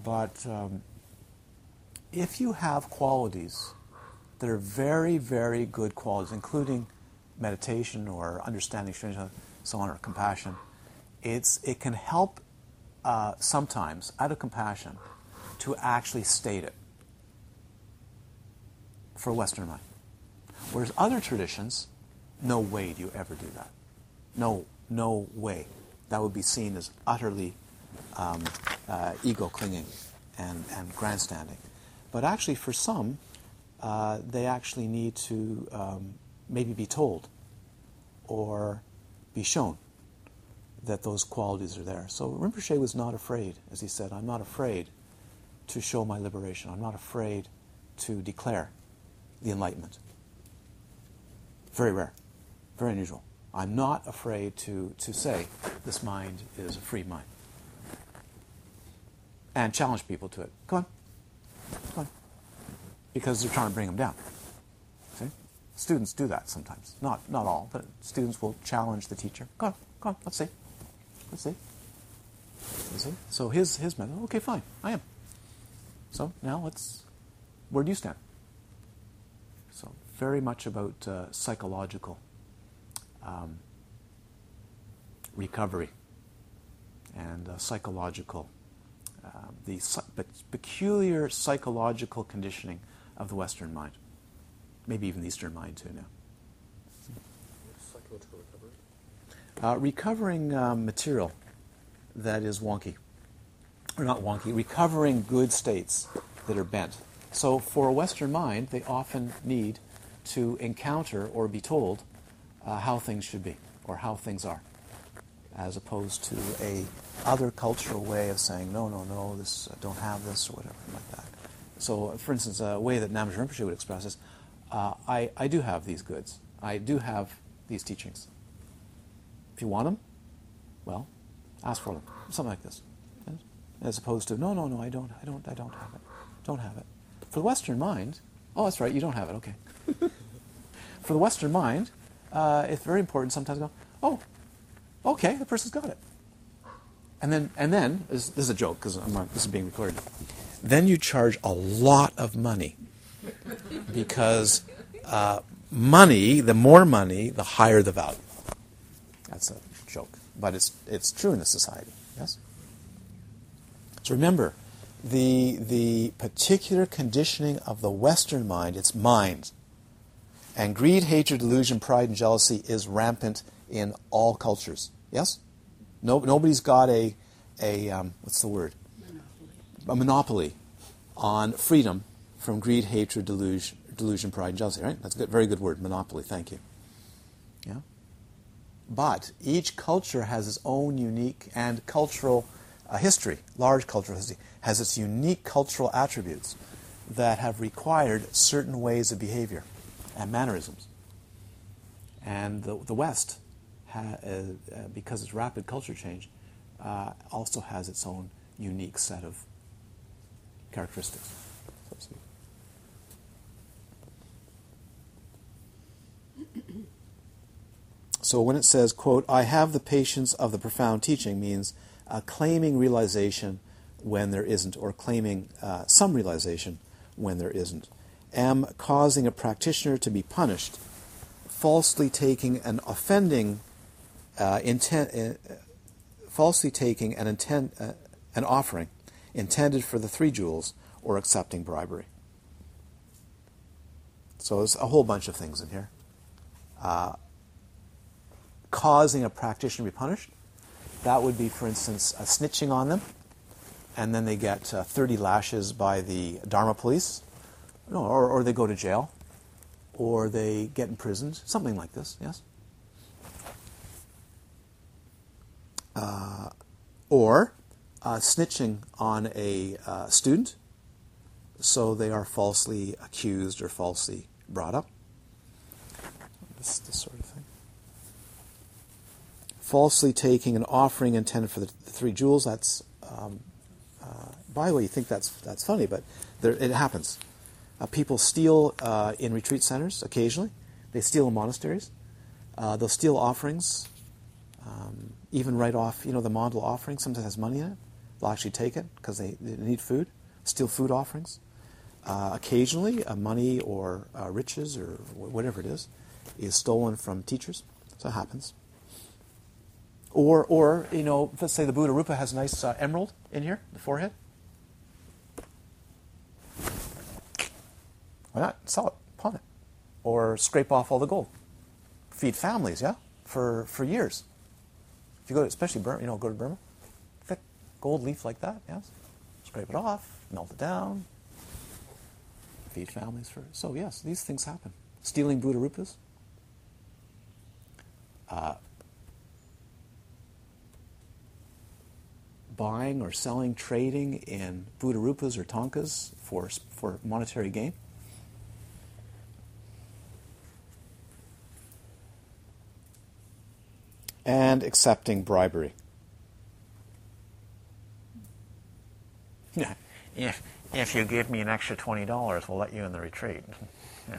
[SPEAKER 1] But um, if you have qualities that are very, very good qualities, including meditation or understanding, so on, or compassion, it's, it can help uh, sometimes, out of compassion, to actually state it for a Western mind. Whereas other traditions, no way do you ever do that. No, no way. That would be seen as utterly um, uh, ego clinging and, and grandstanding. But actually, for some, uh, they actually need to um, maybe be told or be shown that those qualities are there. So Rinpoche was not afraid, as he said, I'm not afraid to show my liberation. I'm not afraid to declare the enlightenment. Very rare, very unusual. I'm not afraid to, to say this mind is a free mind. And challenge people to it. Come on. Come on. Because they're trying to bring them down. See? Students do that sometimes. Not, not all, but students will challenge the teacher. Come on, come on, let's see. Let's see. Let's see. So his, his method, okay, fine, I am. So now let's, where do you stand? Very much about uh, psychological um, recovery and uh, psychological, uh, the peculiar psychological conditioning of the Western mind, maybe even the Eastern mind too now.
[SPEAKER 9] Psychological recovery.
[SPEAKER 1] Uh, recovering um, material that is wonky, or not wonky, recovering good states that are bent. So for a Western mind, they often need to encounter or be told uh, how things should be or how things are, as opposed to a other cultural way of saying no, no, no, this uh, don't have this or whatever like that. So, for instance, a way that Namgyal Rinpoche would express is, uh, I, I do have these goods. I do have these teachings. If you want them, well, ask for them. Something like this, as opposed to no, no, no, I don't, I don't, I don't have it. Don't have it. For the Western mind, oh, that's right, you don't have it. Okay. for the Western mind, uh, it's very important sometimes to go, oh, okay, the person's got it. And then, and then this, this is a joke because this is being recorded. Then you charge a lot of money because uh, money, the more money, the higher the value. That's a joke, but it's it's true in the society. Yes. So remember, the the particular conditioning of the Western mind, its mind, and greed, hatred, delusion, pride, and jealousy is rampant in all cultures. Yes? No, nobody's got a, a um, what's the word? Monopoly. A monopoly on freedom from greed, hatred, delusion, delusion, pride, and jealousy. Right? That's a good, very good word. Monopoly. Thank you. Yeah. But each culture has its own unique and cultural uh, history. Large cultural history has its unique cultural attributes that have required certain ways of behavior and mannerisms. And the, the West, ha, uh, uh, because it's rapid culture change, uh, also has its own unique set of characteristics. So when it says, quote, I have the patience of the profound teaching means uh, claiming realization when there isn't, or claiming uh, some realization when there isn't am causing a practitioner to be punished, falsely taking an offending uh, intent, uh, falsely taking an intent, uh, an offering intended for the three jewels, or accepting bribery. So there's a whole bunch of things in here. Uh, causing a practitioner to be punished. That would be, for instance, snitching on them, and then they get uh, 30 lashes by the Dharma police no, or, or they go to jail, or they get imprisoned, something like this, yes? uh, or uh, snitching on a uh, student, so they are falsely accused or falsely brought up. This, this sort of thing. Falsely taking an offering intended for the, the three jewels. That's, um, uh, by the way, you think that's that's funny, but there, it happens. Uh, people steal uh, in retreat centers occasionally. They steal in monasteries. Uh, they'll steal offerings, um, even write off, you know, the mandal offering sometimes has money in it. They'll actually take it because they, they need food, steal food offerings. Uh, occasionally, uh, money or uh, riches or wh- whatever it is is stolen from teachers. So it happens. Or, or you know, let's say the Buddha Rupa has a nice emerald in here, the forehead. Why not sell it, pawn it, or scrape off all the gold? Feed families, yeah, for for years. If you go to, especially Burma, you know, go to Burma, thick gold leaf like that, yes, scrape it off, melt it down, feed families for. So yes, these things happen. Stealing Buddha rupas. Uh, buying or selling, trading in Buddha rupas or thangkas for for monetary gain. And accepting bribery. if, if you give me an extra $20, we'll let you in the retreat.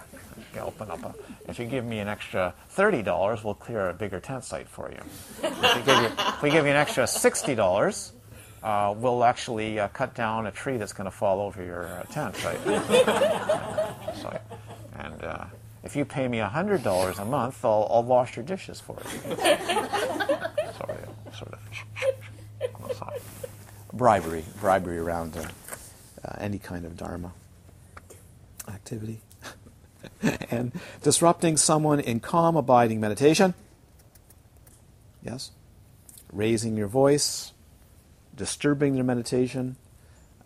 [SPEAKER 1] Yeah, open up a, if you give me an extra $30, we'll clear a bigger tent site for you. If, you you, if we give you an extra $60, uh, we'll actually uh, cut down a tree that's going to fall over your uh, tent site. so, and uh, if you pay me $100 a month, I'll, I'll wash your dishes for you. Sorry, sort of, bribery, bribery around uh, uh, any kind of dharma activity, and disrupting someone in calm, abiding meditation. Yes, raising your voice, disturbing their meditation,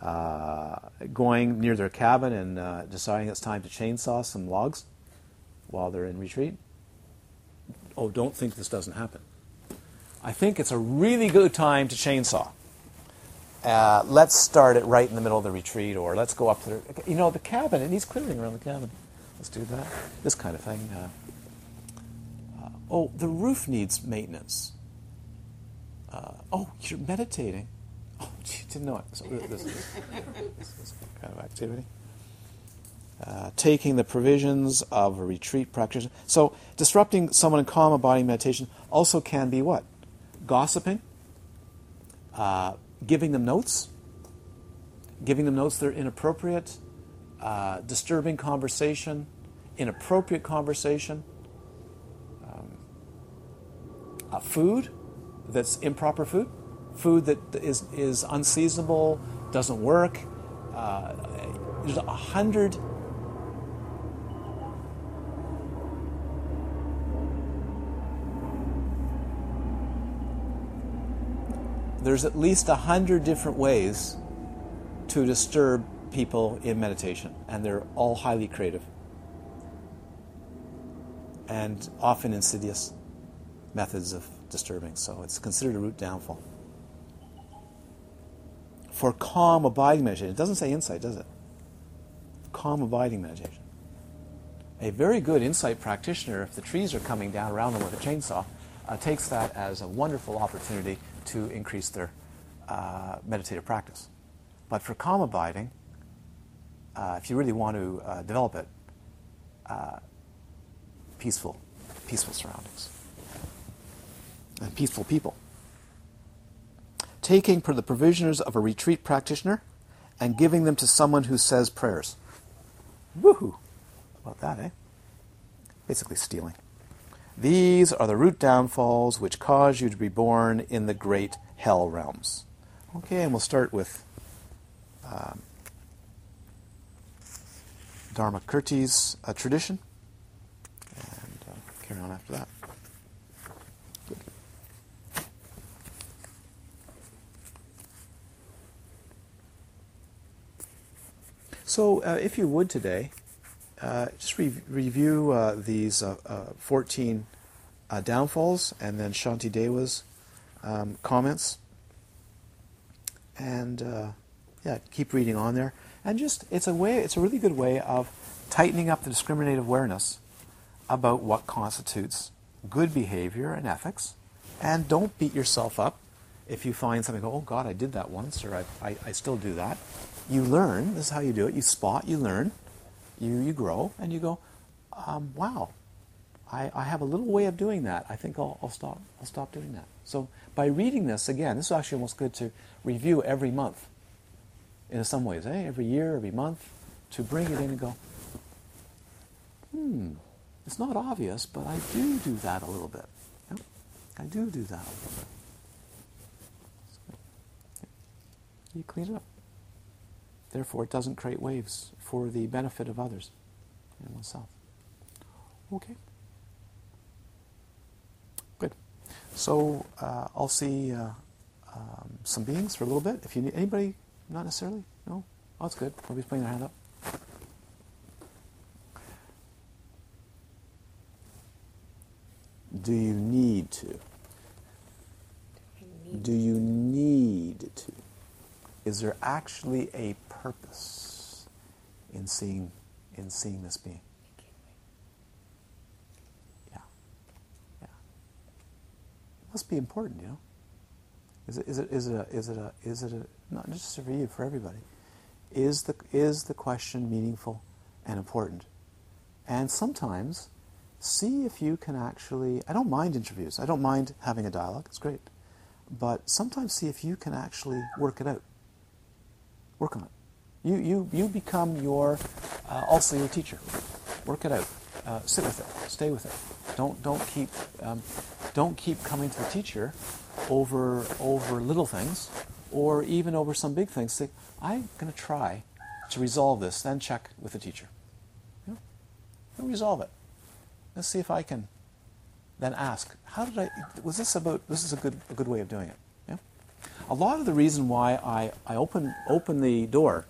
[SPEAKER 1] uh, going near their cabin and uh, deciding it's time to chainsaw some logs while they're in retreat. Oh, don't think this doesn't happen. I think it's a really good time to chainsaw. Uh, let's start it right in the middle of the retreat, or let's go up to the, you know, the cabin. It needs clearing around the cabin. Let's do that. This kind of thing. Uh, uh, oh, the roof needs maintenance. Uh, oh, you're meditating. Oh, you didn't know it. So this, this, this kind of activity. Uh, taking the provisions of a retreat practitioner. So, disrupting someone in calm, abiding meditation also can be what? Gossiping, uh, giving them notes, giving them notes that are inappropriate, uh, disturbing conversation, inappropriate conversation, um, uh, food that's improper food, food that is, is unseasonable, doesn't work. Uh, there's a hundred there's at least a hundred different ways to disturb people in meditation, and they're all highly creative and often insidious methods of disturbing. So it's considered a root downfall. For calm, abiding meditation, it doesn't say insight, does it? Calm, abiding meditation. A very good insight practitioner, if the trees are coming down around them with a chainsaw, uh, takes that as a wonderful opportunity to increase their uh, meditative practice. But for calm abiding, uh, if you really want to uh, develop it, uh, peaceful, peaceful surroundings and peaceful people. Taking for the provisioners of a retreat practitioner and giving them to someone who says prayers. Woohoo! About that, eh? Basically stealing. These are the root downfalls which cause you to be born in the great hell realms. Okay, and we'll start with um, Dharmakirti's uh, tradition and uh, carry on after that. So, uh, if you would today, uh, just re- review uh, these uh, uh, 14 downfalls and then Shantideva's um, comments. And uh, yeah, keep reading on there. And just, it's a way, it's a really good way of tightening up the discriminative awareness about what constitutes good behavior and ethics. And don't beat yourself up if you find something, oh God, I did that once, or I, I, I still do that. You learn, this is how you do it. You spot, you learn, you, you grow, and you go, um, wow, I, I have a little way of doing that. I think I'll, I'll, stop, I'll stop doing that. So by reading this, again, this is actually almost good to review every month in some ways, eh? every year, every month, to bring it in and go, hmm, it's not obvious, but I do do that a little bit. I do do that a little bit. You clean it up. Therefore, it doesn't create waves for the benefit of others and oneself. Okay. Good. So uh, I'll see uh, um, some beings for a little bit. If you need anybody, not necessarily. No. Oh, that's good. Nobody's putting their hand up. Do you need to? Do you need to? Is there actually a purpose in seeing in seeing this being? Yeah. Yeah. Must be important, you know. Is it is it is it a, is it a is it a not just for you for everybody? Is the is the question meaningful and important? And sometimes see if you can actually I don't mind interviews. I don't mind having a dialogue. It's great. But sometimes see if you can actually work it out. Work on it. You, you, you become your, uh, also your teacher. Work it out. Uh, sit with it. Stay with it. Don't, don't, keep, um, don't keep coming to the teacher over, over little things or even over some big things. Say, I'm going to try to resolve this, then check with the teacher. You know, resolve it. Let's see if I can then ask, how did I, was this about, this is a good, a good way of doing it. A lot of the reason why I, I open, open the door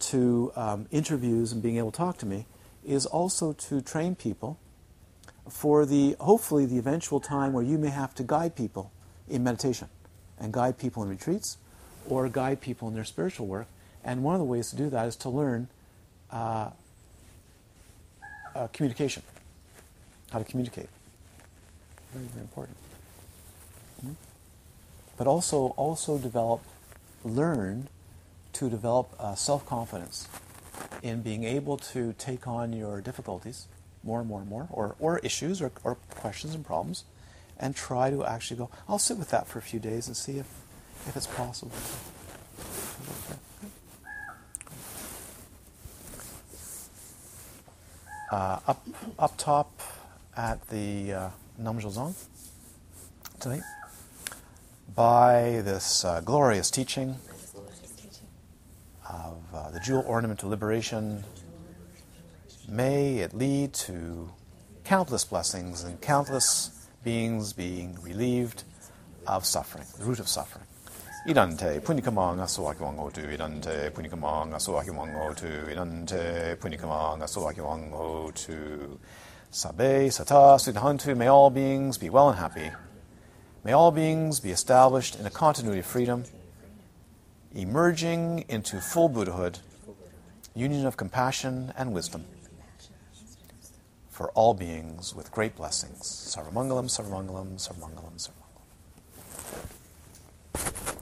[SPEAKER 1] to um, interviews and being able to talk to me is also to train people for the, hopefully, the eventual time where you may have to guide people in meditation and guide people in retreats or guide people in their spiritual work. And one of the ways to do that is to learn uh, uh, communication, how to communicate. Very, very important. But also, also develop, learn to develop uh, self-confidence in being able to take on your difficulties more and more and more, or, or issues or, or questions and problems, and try to actually go, I'll sit with that for a few days and see if, if it's possible. Uh, up, up top at the uh, Namjozong tonight by this uh, glorious teaching of uh, the jewel ornament of liberation. May it lead to countless blessings and countless beings being relieved of suffering, the root of suffering. Idante punikamanga soakiwango tu, idante punikamanga soakiwango tu, idante punikamanga soakiwango tu. Sabe, Sata, sudhantu, may all beings be well and happy. May all beings be established in a continuity of freedom, emerging into full Buddhahood, union of compassion and wisdom for all beings with great blessings. Sarvamangalam, Sarvamangalam, Sarvamangalam, Sarvamangalam.